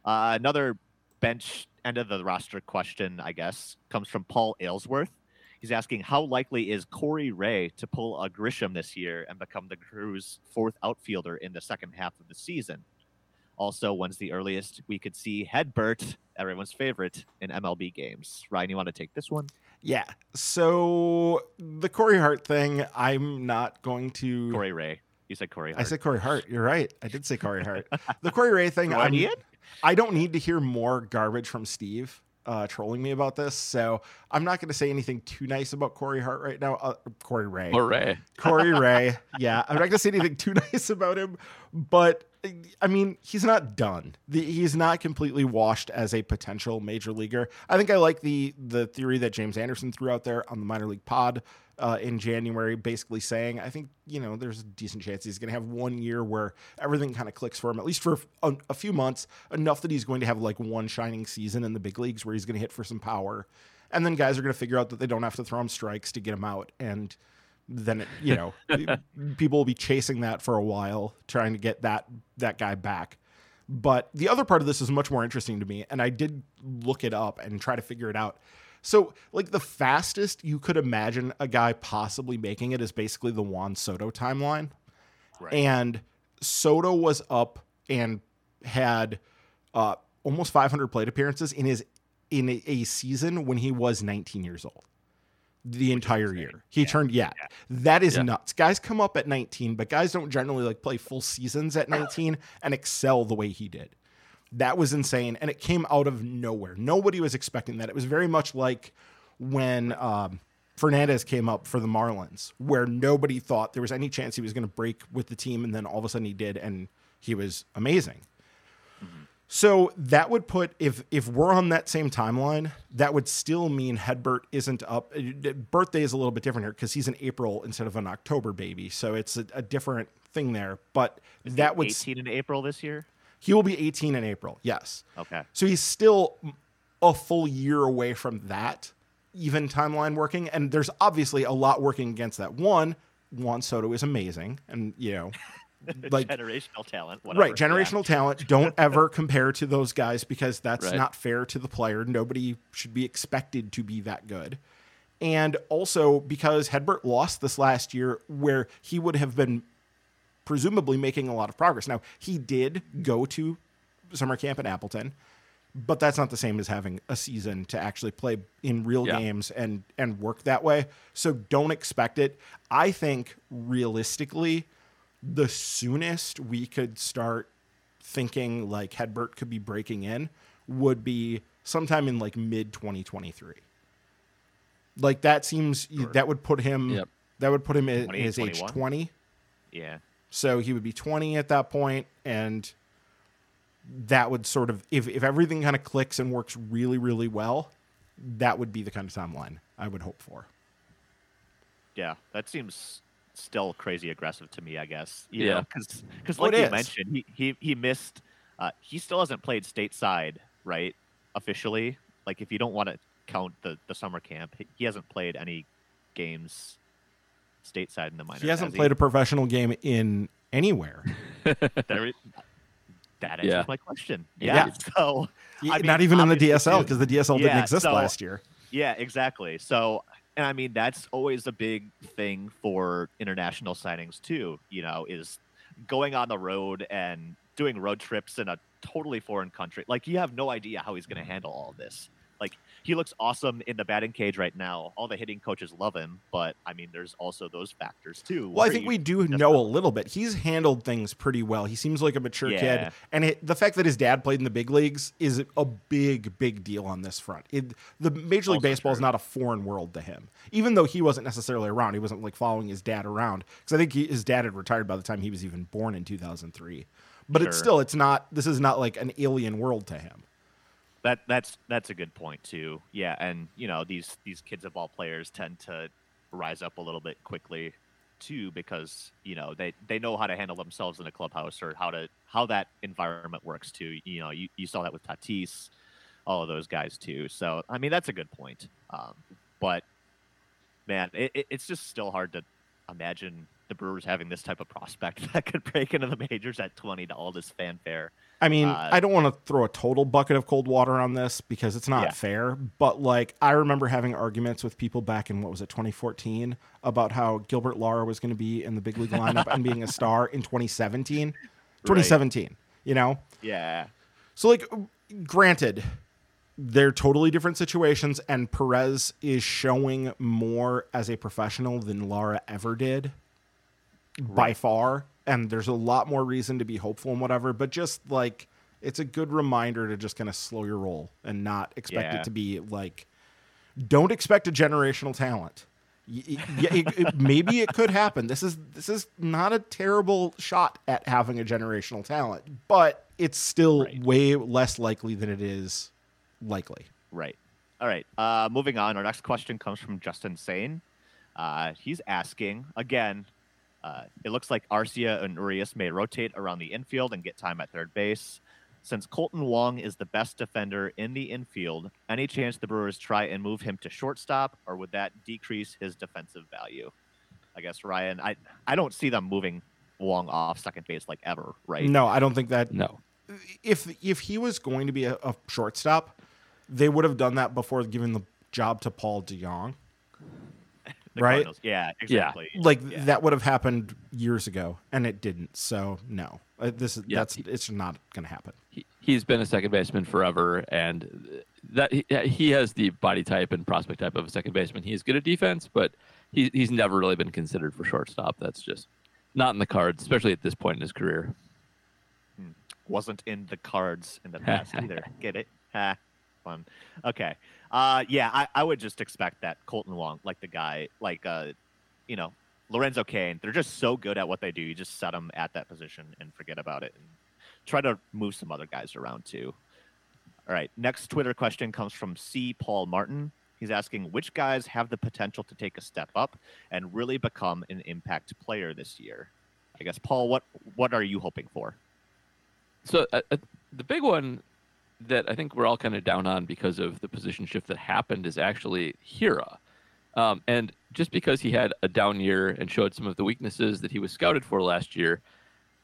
Uh, another bench end of the roster question, I guess, comes from Paul Aylesworth. He's asking how likely is Corey Ray to pull a Grisham this year and become the crew's fourth outfielder in the second half of the season. Also, when's the earliest we could see Hedbert, everyone's favorite, in MLB games? Ryan, you want to take this one? Yeah. So the Corey Hart thing, I'm not going to. Corey Ray. You said Corey Hart. I said Corey Hart. You're right. I did say Corey Hart. the Corey Ray thing, I'm, Ian? I don't need to hear more garbage from Steve uh, trolling me about this. So I'm not going to say anything too nice about Corey Hart right now. Uh, Corey Ray. Or Ray. Corey Ray. Yeah. I'm not going to say anything too nice about him. But I mean, he's not done. The, he's not completely washed as a potential major leaguer. I think I like the the theory that James Anderson threw out there on the minor league pod uh, in January, basically saying, I think you know there's a decent chance he's going to have one year where everything kind of clicks for him, at least for a, a few months, enough that he's going to have like one shining season in the big leagues where he's going to hit for some power, and then guys are going to figure out that they don't have to throw him strikes to get him out and then it, you know people will be chasing that for a while trying to get that that guy back. But the other part of this is much more interesting to me and i did look it up and try to figure it out so like the fastest you could imagine a guy possibly making it is basically the juan soto timeline Right. and soto was up and had uh, almost 500 plate appearances in his in a, season when he was 19 years old the entire year. He Yeah. turned yeah, that is Yeah. nuts. Guys come up at 19, but guys don't generally like play full seasons at 19 and excel the way he did. That was insane and it came out of nowhere. Nobody was expecting that. It was very much like when um, Fernandez came up for the Marlins, where nobody thought there was any chance he was going to break with the team, and then all of a sudden he did, and he was amazing. So that would put if if we're on that same timeline, that would still mean Hedbert isn't up. uh, Birthday is a little bit different here because he's an April instead of an October baby, so it's a, a different thing there. But Is that would s- 18 in April this year. He will be 18 in April. Yes. Okay. So he's still a full year away from that even timeline working. And there's obviously a lot working against that. One, Juan Soto is amazing. And, you know, like, generational talent. Whatever. right, generational talent. Don't ever compare to those guys because that's Right. not fair to the player. Nobody should be expected to be that good. And also because Hedbert lost this last year where he would have been presumably making a lot of progress. Now, he did go to summer camp in Appleton, but that's not the same as having a season to actually play in real Yeah. games and and work that way. So don't expect it. I think realistically, the soonest we could start thinking like Hedbert could be breaking in would be sometime in like mid 2023. Like that seems that would put him Yep. that would put him at 20, his age 20. Yeah. So he would be 20 at that point, and that would sort of, if, if everything kind of clicks and works really, really well, that would be the kind of timeline I would hope for. Yeah. That seems still crazy aggressive to me. I guess. Yeah. Because because Oh, like you is. mentioned, he he he missed. Uh, he still hasn't played stateside, right? Officially, like if you don't want to count the the summer camp, he, he hasn't played any games stateside in the minors. He hasn't has played a professional game in anywhere. There that answers Yeah. my question. Yeah. Yeah. So Y- I mean, Not even in the DSL because the DSL didn't exist so- last year. Yeah, exactly. So, and I mean, that's always a big thing for international signings too. You know, is going on the road and doing road trips in a totally foreign country. Like, you have no idea how he's going to handle all this. Like, he looks awesome in the batting cage right now. All the hitting coaches love him, but I mean, there's also those factors too. Well, I think we do know a little bit. He's handled things pretty well. He seems like a mature Yeah. kid, and it, the fact that his dad played in the big leagues is a big, big deal on this front. It, the Major League oh, Also Baseball is not a foreign world to him, even though he wasn't necessarily around. He wasn't like following his dad around because I think he, his dad had retired by the time he was even born in 2003. But it's still, it's not. This is not like an alien world to him. That that's that's a good point too. Yeah, and you know these these kids of ball players tend to rise up a little bit quickly too because you know they they know how to handle themselves in a clubhouse or how to how that environment works too. You know, you, you saw that with Tatis, all of those guys too. So I mean that's a good point. Um, but man, it, it's just still hard to imagine the Brewers having this type of prospect that could break into the majors at twenty to all this fanfare. I mean, Uh, I don't want to throw a total bucket of cold water on this because it's not Yeah. fair. But like, I remember having arguments with people back in what was it, 2014, about how Gilbert Lara was going to be in the big league lineup and being a star in 2017. 2017. You know? Yeah. So like granted, they're totally different situations and Perez is showing more as a professional than Lara ever did by far and there's a lot more reason to be hopeful and whatever, but just like it's a good reminder to just kind of slow your roll and not expect Yeah. it to be like don't expect a generational talent. Y- it, it- maybe it could happen. This is this is not a terrible shot at having a generational talent, but it's still Right. way less likely than it is likely. Right. All right. Uh, moving on. Our next question comes from Justin Sane. Uh, he's asking again. Uh, it looks like Arcia and Urias may rotate around the infield and get time at third base. Since Kolten Wong is the best defender in the infield, any chance the Brewers try and move him to shortstop, or would that decrease his defensive value? I guess Ryan, I I don't see them moving Wong off second base like ever, right? No, I don't think that No. if if he was going to be a, a shortstop, they would have done that before giving the job to Paul DeJong. The right? Cardinals. Yeah, exactly. Like Yeah. that would have happened years ago, and it didn't. So no, Uh, this is Yeah. that's it's not going to happen. he, he's been a second baseman forever, and that he, he has the body type and prospect type of a second baseman. He's good at defense, but he, he's never really been considered for shortstop. That's just not in the cards, especially at this point in his career. wasn't in the cards in the past either. Get it? Fun. Okay. Uh, yeah, I, I would just expect that Kolten Wong, like the guy, like uh, you know, Lorenzo Cain, they're just so good at what they do. You just set them at that position and forget about it, and try to move some other guys around too. All right. Next Twitter question comes from C. Paul Martin. He's asking which guys have the potential to take a step up and really become an impact player this year. I guess Paul, what what are you hoping for? So uh, uh, the big one that I think we're all kind of down on because of the position shift that happened is actually Hiura. Um, and just because he had a down year and showed some of the weaknesses that he was scouted for last year,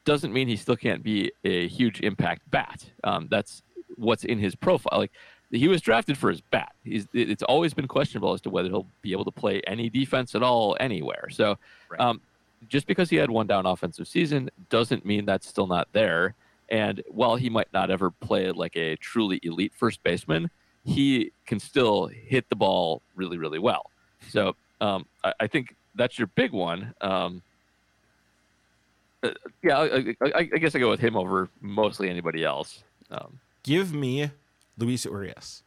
doesn't mean he still can't be a huge impact bat. Um, that's what's in his profile. Like he was drafted for his bat. He's it's always been questionable as to whether he'll be able to play any defense at all anywhere. So Right. um, just because he had one down offensive season doesn't mean that's still not there. And while he might not ever play like a truly elite first baseman, he can still hit the ball really, really well. So um, I, I think that's your big one. Um, uh, yeah, I, I, I I guess I go with him over mostly anybody else. Um, Give me Luis Urias.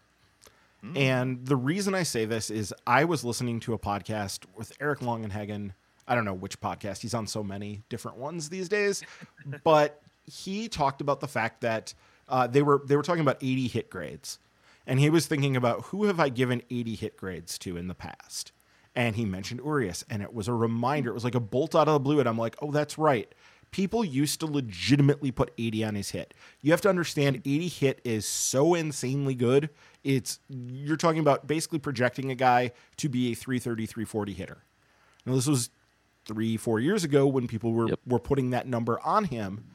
Mm. And the reason I say this is I was listening to a podcast with Eric Longenhagen. I don't know which podcast. He's on so many different ones these days, but he talked about the fact that uh, they were they were talking about 80 hit grades, and he was thinking about who have I given 80 hit grades to in the past, and he mentioned Urias, and it was a reminder. It was like a bolt out of the blue, and I'm like, oh, that's right. People used to legitimately put 80 on his hit. You have to understand 80 hit is so insanely good. It's you're talking about basically projecting a guy to be a 330, 340 hitter. Now this was three, four years ago when people were Yep. were putting that number on him.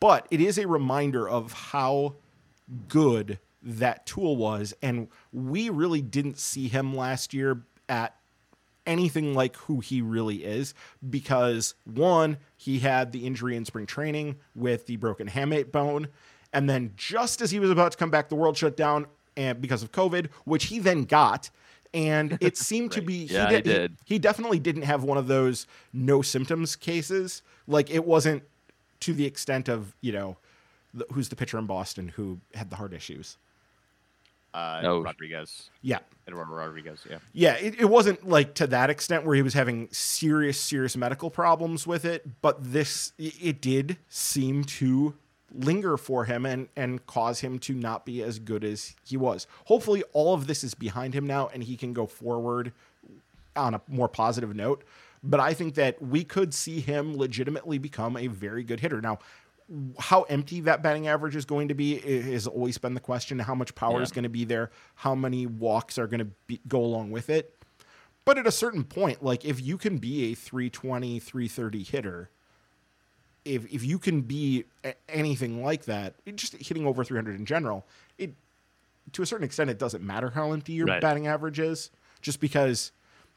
But it is a reminder of how good that tool was. And we really didn't see him last year at anything like who he really is because one, he had the injury in spring training with the broken hamate bone. And then just as he was about to come back, the world shut down and because of COVID, which he then got. And it seemed to be Yeah, he de- did. he definitely didn't have one of those no symptoms cases. Like it wasn't to the extent of, you know, the, who's the pitcher in Boston who had the heart issues. Uh, No. Rodriguez, Yeah. Eduardo Rodriguez. Yeah. Yeah, it, it wasn't like to that extent where he was having serious, serious medical problems with it, but this it, it did seem to linger for him and and cause him to not be as good as he was. Hopefully, all of this is behind him now, and he can go forward on a more positive note. But I think that we could see him legitimately become a very good hitter. Now, how empty that batting average is going to be has always been the question. How much power Yeah. is going to be there? How many walks are going to be, go along with it? But at a certain point, like if you can be a 320, 330 hitter, if if you can be anything like that, just hitting over 300 in general, it to a certain extent it doesn't matter how empty your Right. batting average is, just because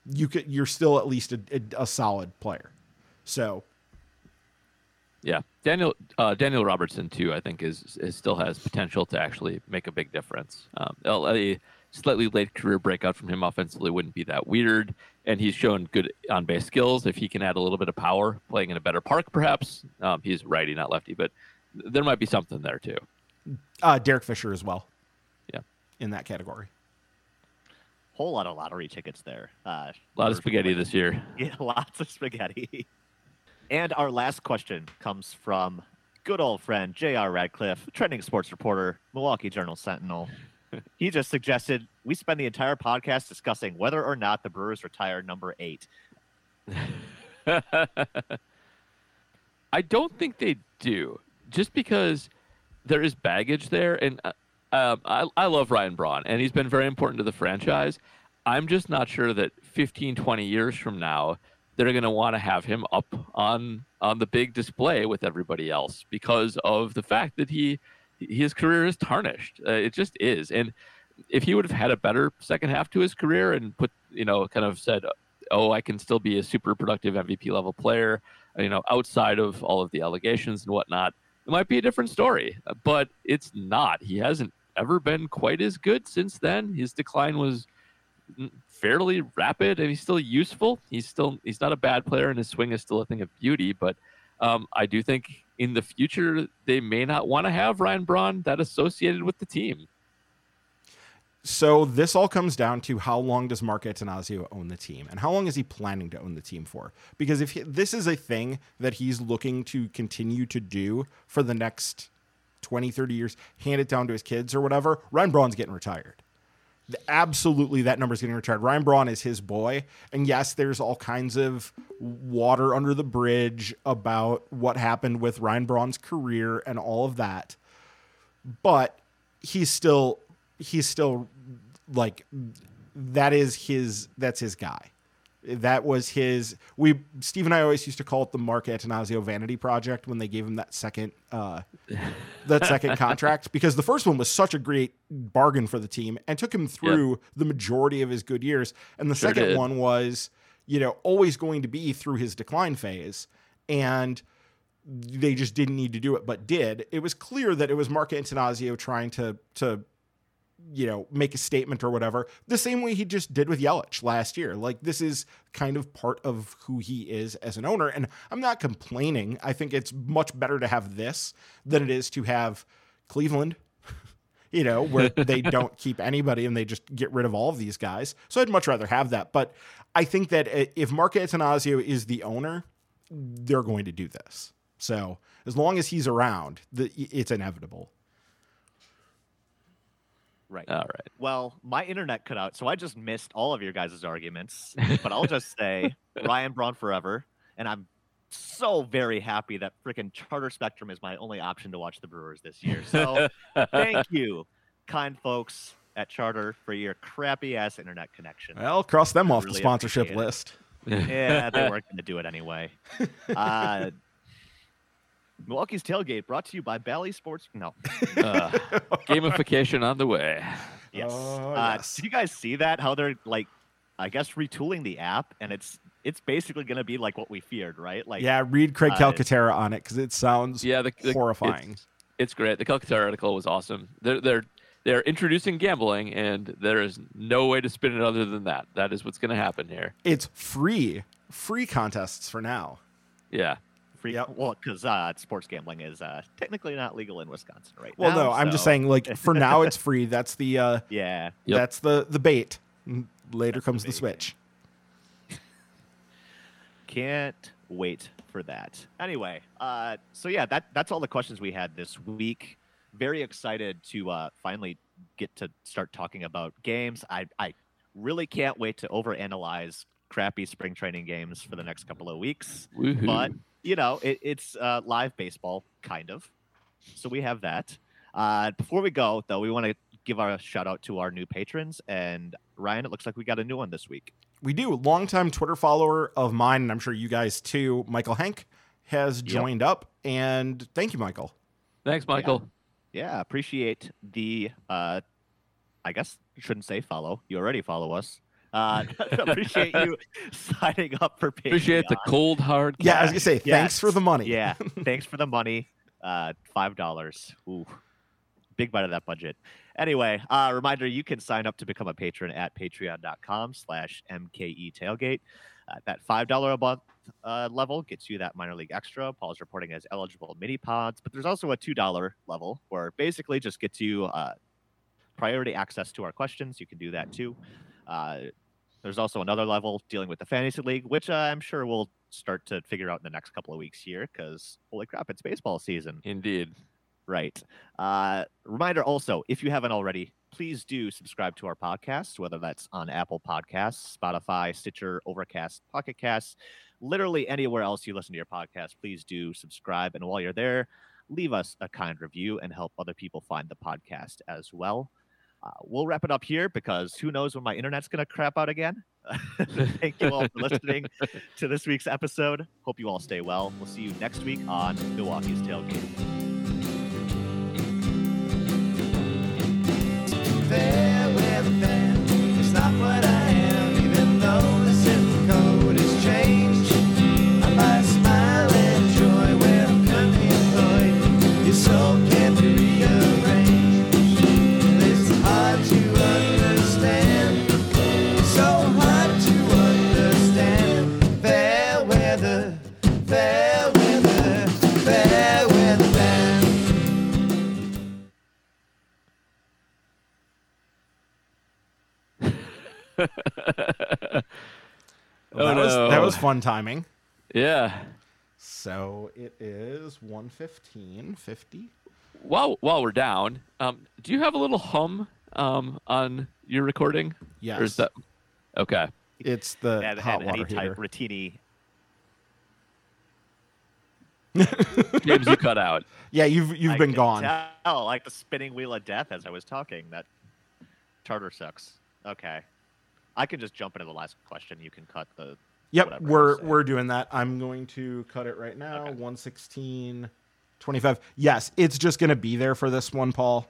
you could you're still at least a, a, a solid player. So Yeah, Daniel uh, Daniel Robertson too. I think is, is still has potential to actually make a big difference. Um, a slightly late career breakout from him offensively wouldn't be that weird, and he's shown good on base skills. If he can add a little bit of power, playing in a better park, perhaps um, he's righty, not lefty, but there might be something there too. Uh, Derek Fisher as well. Yeah, in that category. Whole lot of lottery tickets there. Uh, a lot of spaghetti this year. Yeah, lots of spaghetti. And our last question comes from good old friend J.R. Radcliffe, trending sports reporter, Milwaukee Journal Sentinel. he just suggested we spend the entire podcast discussing whether or not the Brewers retire number eight. I don't think they do, just because there is baggage there, and um, I, I love Ryan Braun, and he's been very important to the franchise. I'm just not sure that 15, 20 years from now, they're going to want to have him up on on the big display with everybody else because of the fact that he his career is tarnished. Uh, it just is. And if he would have had a better second half to his career and put, you know, kind of said, "Oh, I can still be a super productive MVP level player," you know, outside of all of the allegations and whatnot, it might be a different story. But it's not. He hasn't ever been quite as good since then. His decline was fairly rapid and he's still useful. He's still he's not a bad player and his swing is still a thing of beauty. But um, I do think in the future they may not want to have Ryan Braun that associated with the team. So this all comes down to how long does Mark Attanasio own the team, and how long is he planning to own the team for? Because if he, this is a thing that he's looking to continue to do for the next 20, 30 years, hand it down to his kids or whatever, Ryan Braun's getting retired absolutely that number is getting retired. Ryan Braun is his boy. And yes, there's all kinds of water under the bridge about what happened with Ryan Braun's career and all of that. But he's still he's still like that is his that's his guy. That was his. We Steve and I always used to call it the Mark Attanasio Vanity Project when they gave him that second uh, that second contract because the first one was such a great bargain for the team and took him through the majority of his good years, and the sure second did. one was you know always going to be through his decline phase, and they just didn't need to do it, but did. It was clear that it was Mark Attanasio trying to to you know, make a statement or whatever, the same way he just did with Yelich last year. Like, this is kind of part of who he is as an owner. And I'm not complaining. I think it's much better to have this than it is to have Cleveland, you know, where they don't keep anybody and they just get rid of all of these guys. So I'd much rather have that. But I think that if Mark Attanasio is the owner, they're going to do this. So as long as he's around, the, it's inevitable. Right. All right. Well, my internet cut out, so I just missed all of your guys' arguments. but I'll just say Ryan Braun forever, and I'm so very happy that freaking Charter Spectrum is my only option to watch the Brewers this year. So thank you, kind folks at Charter, for your crappy ass internet connection. Well, cross them I off really the sponsorship list. yeah, they weren't going to do it anyway. Uh, Milwaukee's tailgate brought to you by Bally Sports. No, uh, gamification on the way. Yes. Oh, uh, yes. Do you guys see that? How they're like, I guess retooling the app, and it's it's basically going to be like what we feared, right? Like, yeah, read Craig uh, Calcaterra on it because it sounds yeah the, the, horrifying. It's, it's, great. The Calcaterra article was awesome. They're they're they're introducing gambling, and there is no way to spin it other than that. That is what's going to happen here. It's free, free contests for now. Yeah, free. Yep. Well, because uh, sports gambling is uh, technically not legal in Wisconsin right well, now. Well, no, so. I'm just saying, like for now, it's free. That's the uh, yeah. Yep. That's the the bait. Later that's comes the, the switch. Can't wait for that. Anyway, uh, so yeah, that that's all the questions we had this week. Very excited to uh, finally get to start talking about games. I I really can't wait to overanalyze crappy spring training games for the next couple of weeks. Woo-hoo. But you know, it, it's uh, live baseball, kind of. So we have that. Uh, before we go, though, we want to give our shout out to our new patrons. And Ryan, it looks like we got a new one this week. We do. Longtime Twitter follower of mine, and I'm sure you guys too, Michael Hank, has joined yep. up. And thank you, Michael. Thanks, Michael. Yeah, yeah appreciate the, uh, I guess you shouldn't say follow. You already follow us. Uh, appreciate you signing up for Patreon. Appreciate the cold hard. Yeah, I was gonna say thanks for the money. Yeah, thanks for the money. Uh, five dollars. Ooh, big bite of that budget. Anyway, uh, reminder: you can sign up to become a patron at Patreon.com/slash MKE Tailgate. Uh, that five dollar a month uh, level gets you that minor league extra. Paul's reporting as eligible mini pods, but there's also a two dollar level where basically just gets you uh, priority access to our questions. You can do that too. There's also another level dealing with the fantasy league, which uh, I'm sure we'll start to figure out in the next couple of weeks here because holy crap, it's baseball season. Indeed. Right. Uh, reminder also, if you haven't already, please do subscribe to our podcast, whether that's on Apple Podcasts, Spotify, Stitcher, Overcast, Pocket Casts, literally anywhere else you listen to your podcast. Please do subscribe. And while you're there, leave us a kind review and help other people find the podcast as well. Uh, we'll wrap it up here because who knows when my internet's going to crap out again. Thank you all for listening to this week's episode. Hope you all stay well. We'll see you next week on Milwaukee's Tailgate. Oh, that was that was fun timing. yeah. So it is 115 50. While while we're down, um, do you have a little hum um, on your recording? Yes. Or is that okay? It's the and, hot and any water type heater. Ratini. James, you cut out. Yeah, you've you've I been gone. Tell, like the spinning wheel of death as I was talking. That tartar sucks. Okay, I can just jump into the last question. You can cut the. Yep, we're we're doing that. I'm going to cut it right now. Okay. 116 25. Yes, it's just going to be there for this one, Paul.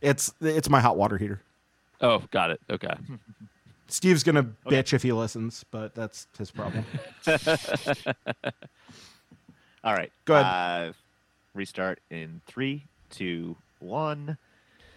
It's it's my hot water heater. Oh, got it. Okay. Steve's going to Okay. bitch if he listens, but that's his problem. All right. Go ahead. Uh, restart in three, two, one.